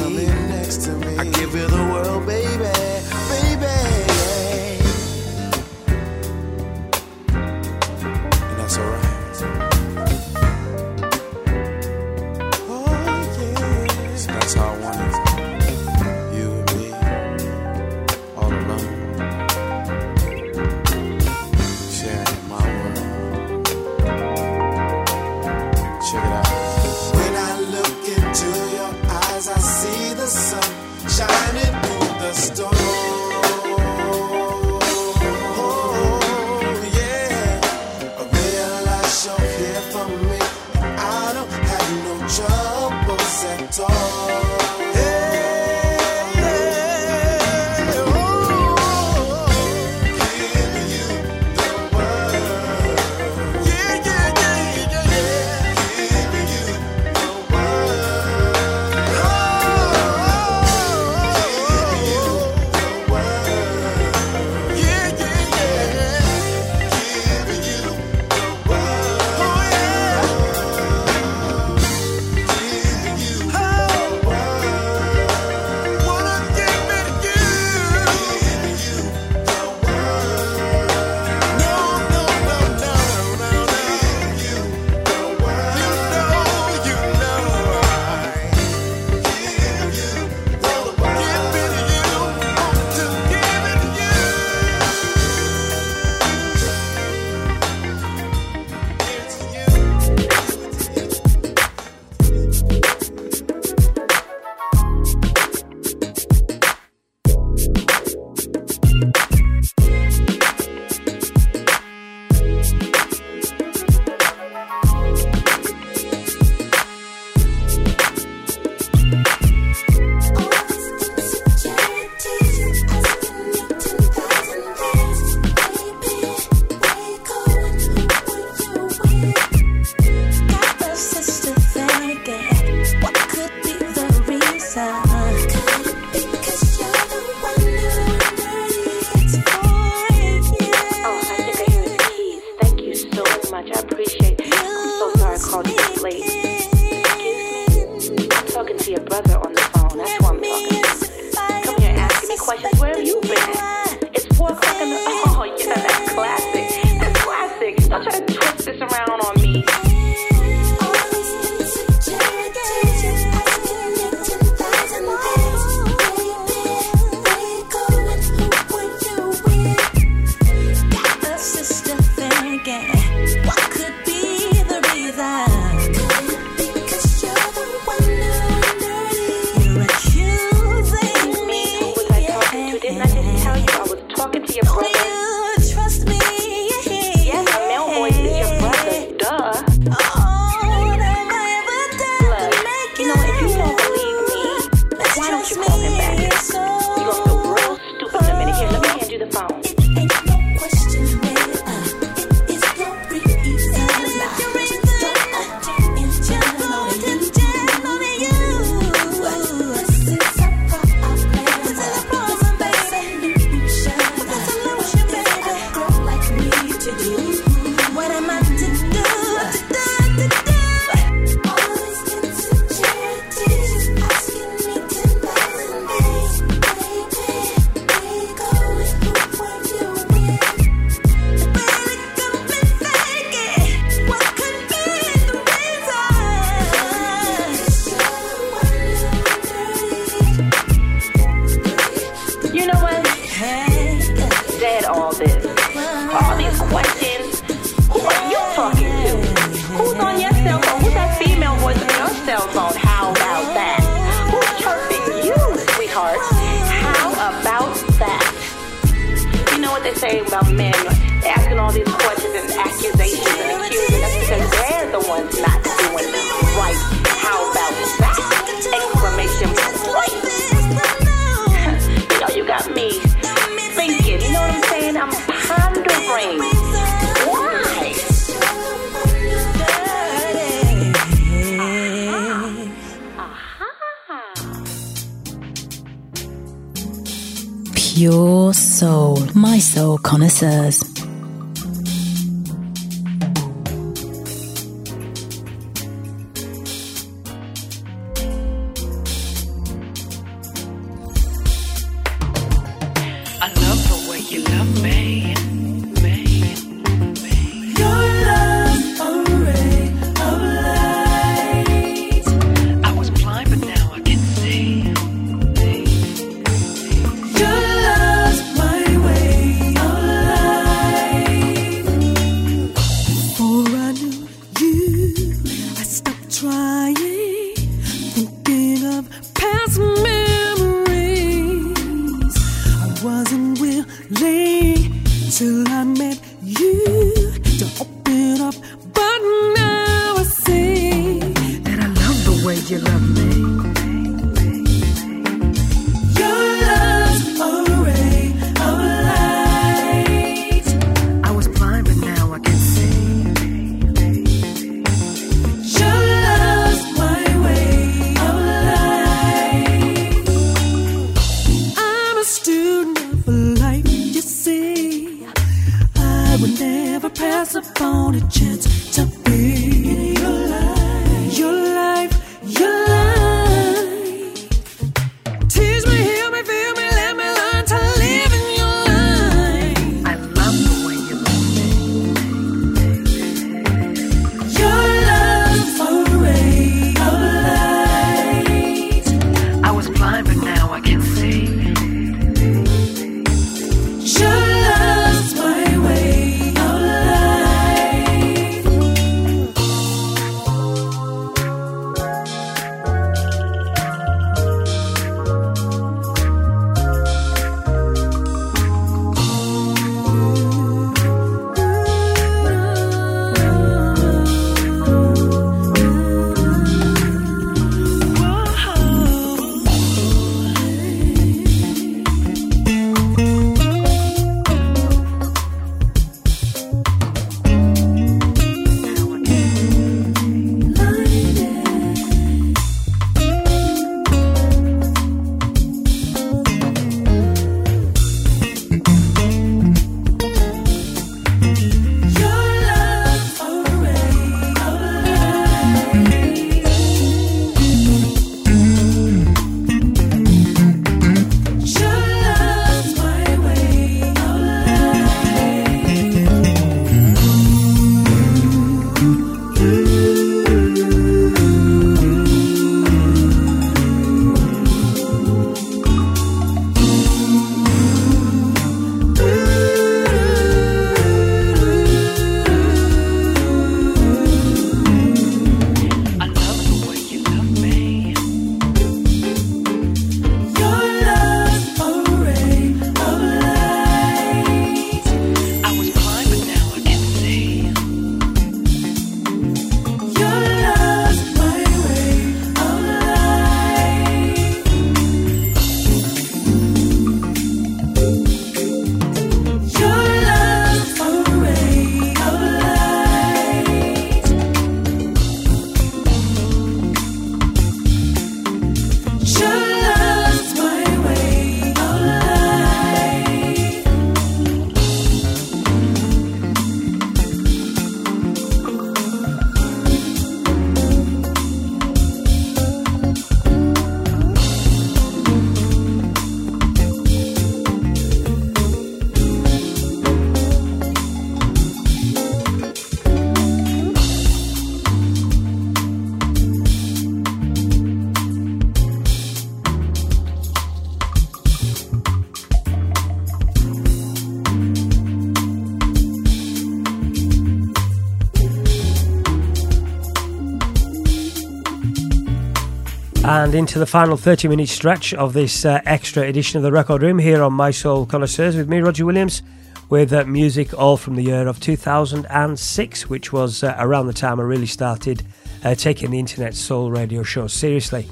And into the final 30 minute stretch of this uh, extra edition of the Record Room here on Mi-Soul Connoisseurs with me, Roger Williams, with uh, music all from the year of 2006, which was uh, around the time I really started uh, taking the internet soul radio show seriously.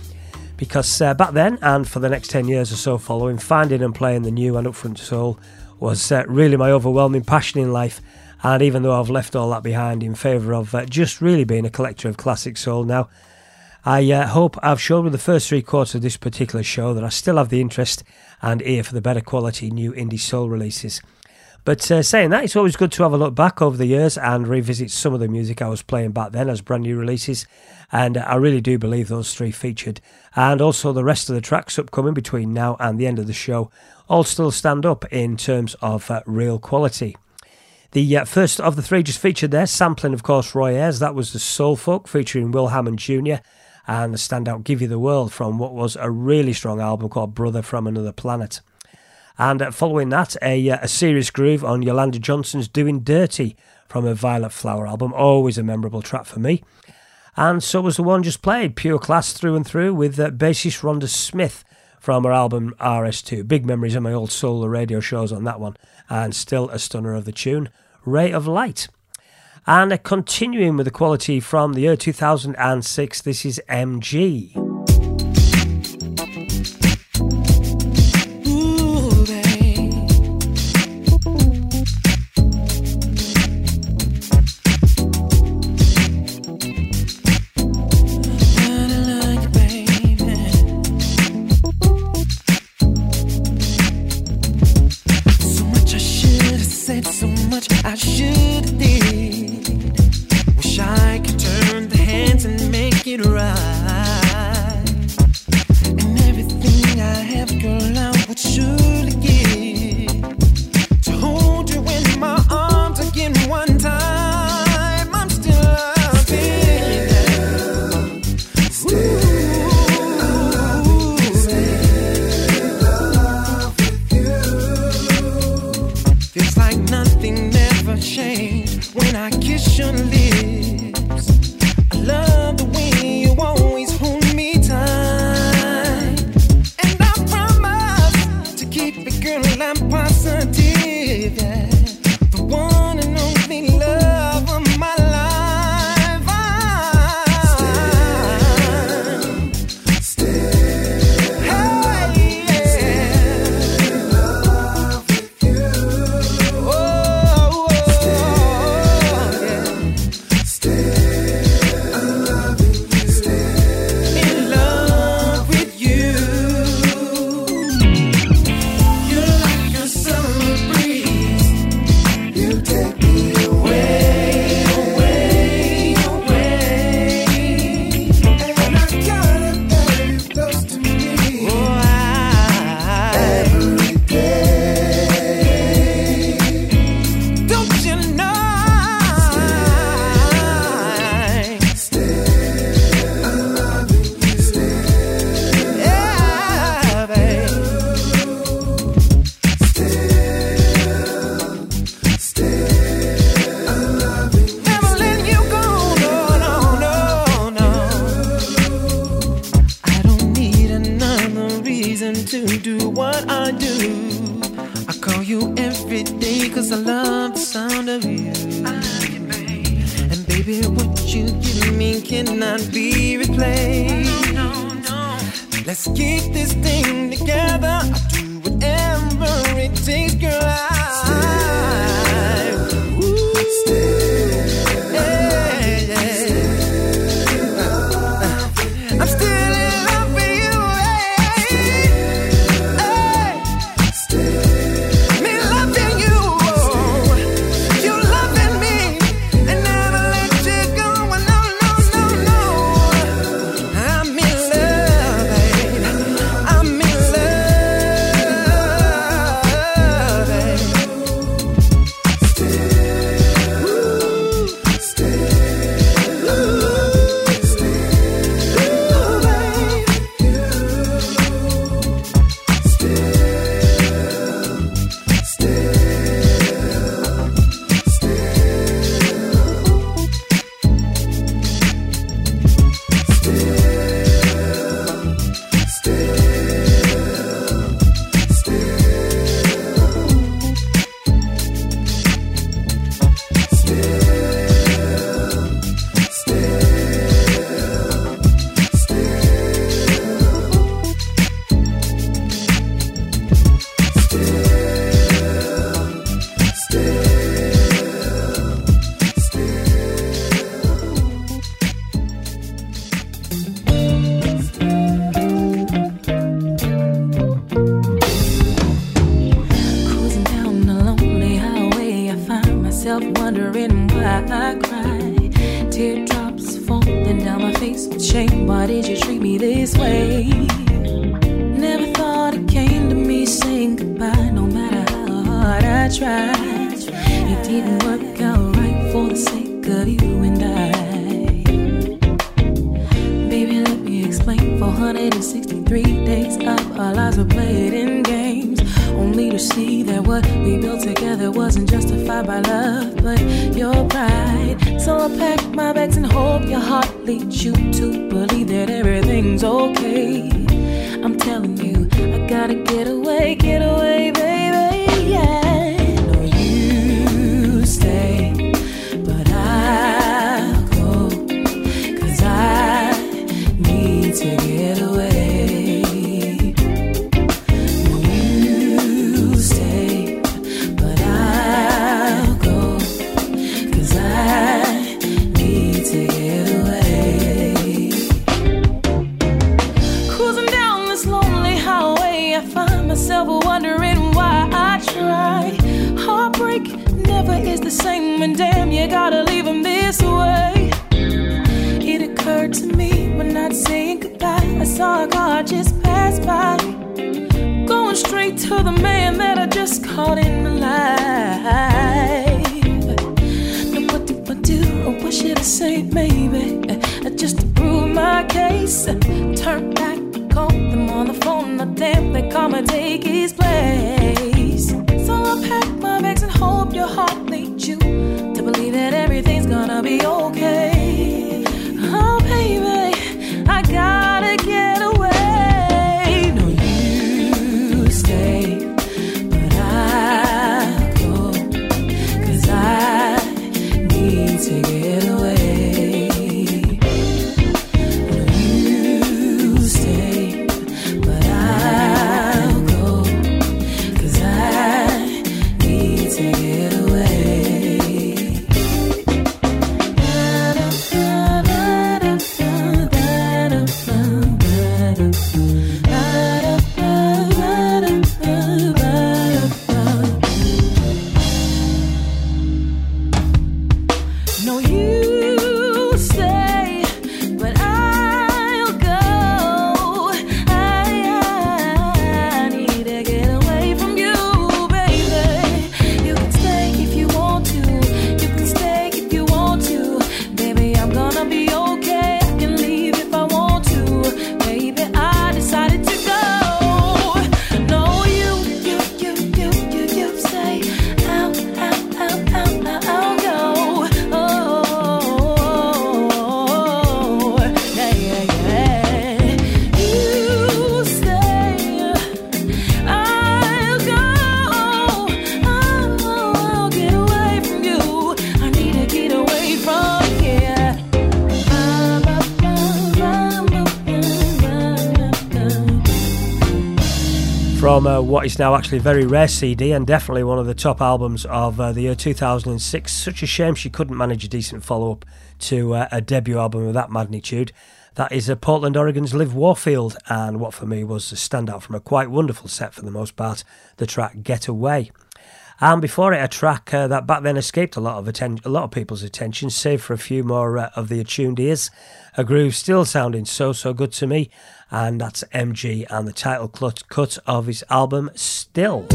Because uh, back then, and for the next 10 years or so following, finding and playing the new and upfront soul was uh, really my overwhelming passion in life. And even though I've left all that behind in favour of just really being a collector of classic soul now, I uh, hope I've shown with the first three quarters of this particular show that I still have the interest and ear for the better quality new indie soul releases. But uh, saying that, it's always good to have a look back over the years and revisit some of the music I was playing back then as brand new releases. And I really do believe those three featured. And also the rest of the tracks upcoming between now and the end of the show all still stand up in terms of uh, real quality. The uh, first of the three just featured there, sampling, of course, Roy Ayers. That was the Soul Folk featuring Will Hammond Jr. and the standout Give You the World from what was a really strong album called Brother from Another Planet. And uh, following that, a, uh, a serious groove on Yolanda Johnson's Doing Dirty from her Violet Flower album. Always a memorable track for me. And so was the one just played, pure class through and through, with uh, bassist Rhonda Smith from her album RS2. Big memories of my old solar radio shows on that one, and still a stunner of the tune, Ray of Light. And continuing with the quality from the year 2006, this is MG. Lonely highway, I find myself wondering why I try. Heartbreak never is the same, and damn, you gotta leave him this way. It occurred to me when not saying goodbye, I saw a car just pass by. Going straight to the man that I just caught in the life. Now what do I do? What should I say? Maybe uh, just to prove my case. Turn back, call them on the phone. Not damn, they come and take his place. So I pack my bags and hope your heart leads you to believe that everything's gonna be okay. Is now actually a very rare CD and definitely one of the top albums of uh, the year 2006. Such a shame she couldn't manage a decent follow up to uh, a debut album of that magnitude. That is uh, Portland, Oregon's Liv Warfield, and what for me was a standout from a quite wonderful set for the most part, the track Get Away. And before it, a track uh, that back then escaped a lot of atten- a lot of people's attention, save for a few more uh, of the attuned ears. A groove still sounding so so good to me, and that's MG and the title cut cut of his album Still.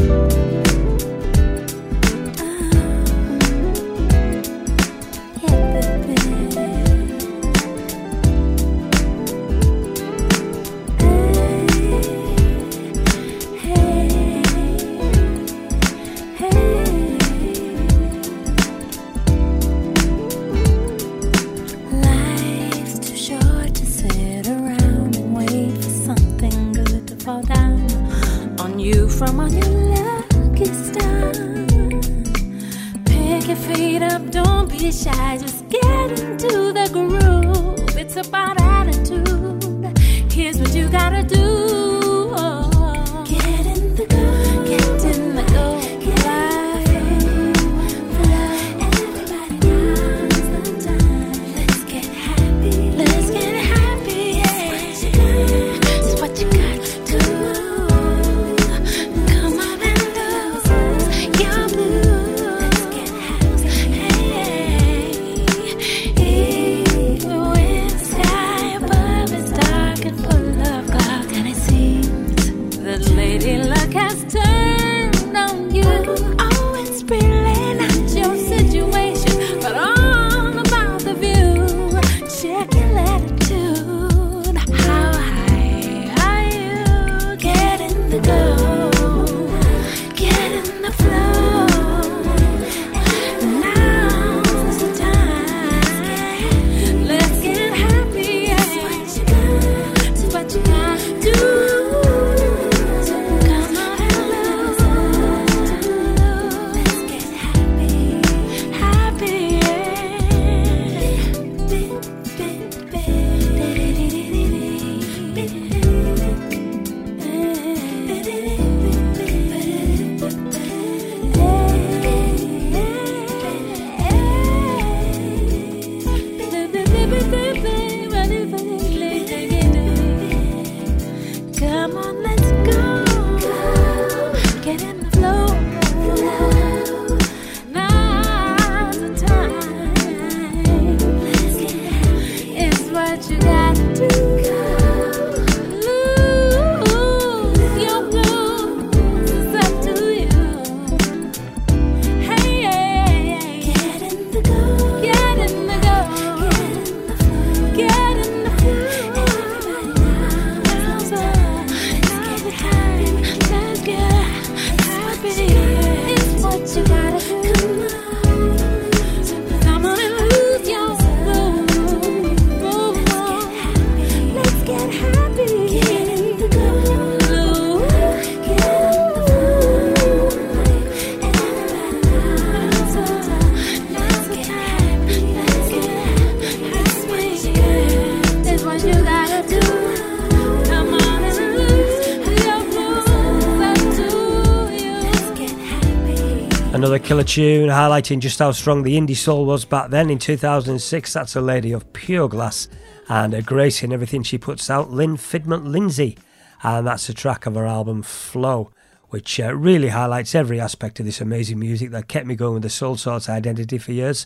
Killer tune highlighting just how strong the indie soul was back then in 2006. That's a lady of pure glass and a grace in everything she puts out, Lynne Fiddmont-Linsey. And that's a track of her album Flow, which uh, really highlights every aspect of this amazing music that kept me going with the Soul Sorts identity for years.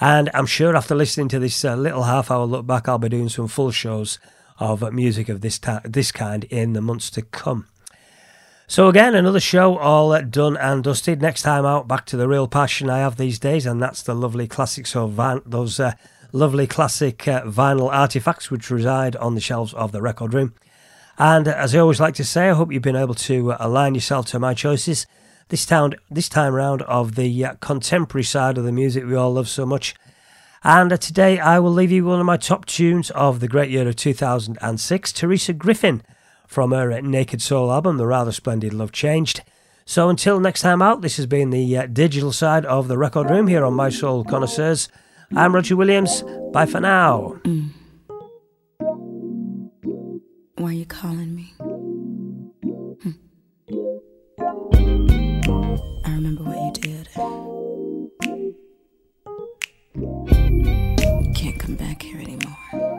And I'm sure after listening to this uh, little half hour look back, I'll be doing some full shows of music of this, ta- this kind in the months to come. So again, another show all done and dusted. Next time out, back to the real passion I have these days, and that's the lovely classics of van- those uh, lovely classic uh, vinyl artifacts which reside on the shelves of the record room. And as I always like to say, I hope you've been able to uh, align yourself to my choices. This time, this time round of the uh, contemporary side of the music we all love so much. And uh, today I will leave you one of my top tunes of the great year of 2006, Teresa Griffin from her uh, Naked Soul album, the rather splendid Love Changed. So until next time out, this has been the uh, digital side of the record room here on Mi-Soul Connoisseurs. I'm Roger Williams. Bye for now. Mm. Why are you calling me? Hmm. I remember what you did. You can't come back here anymore.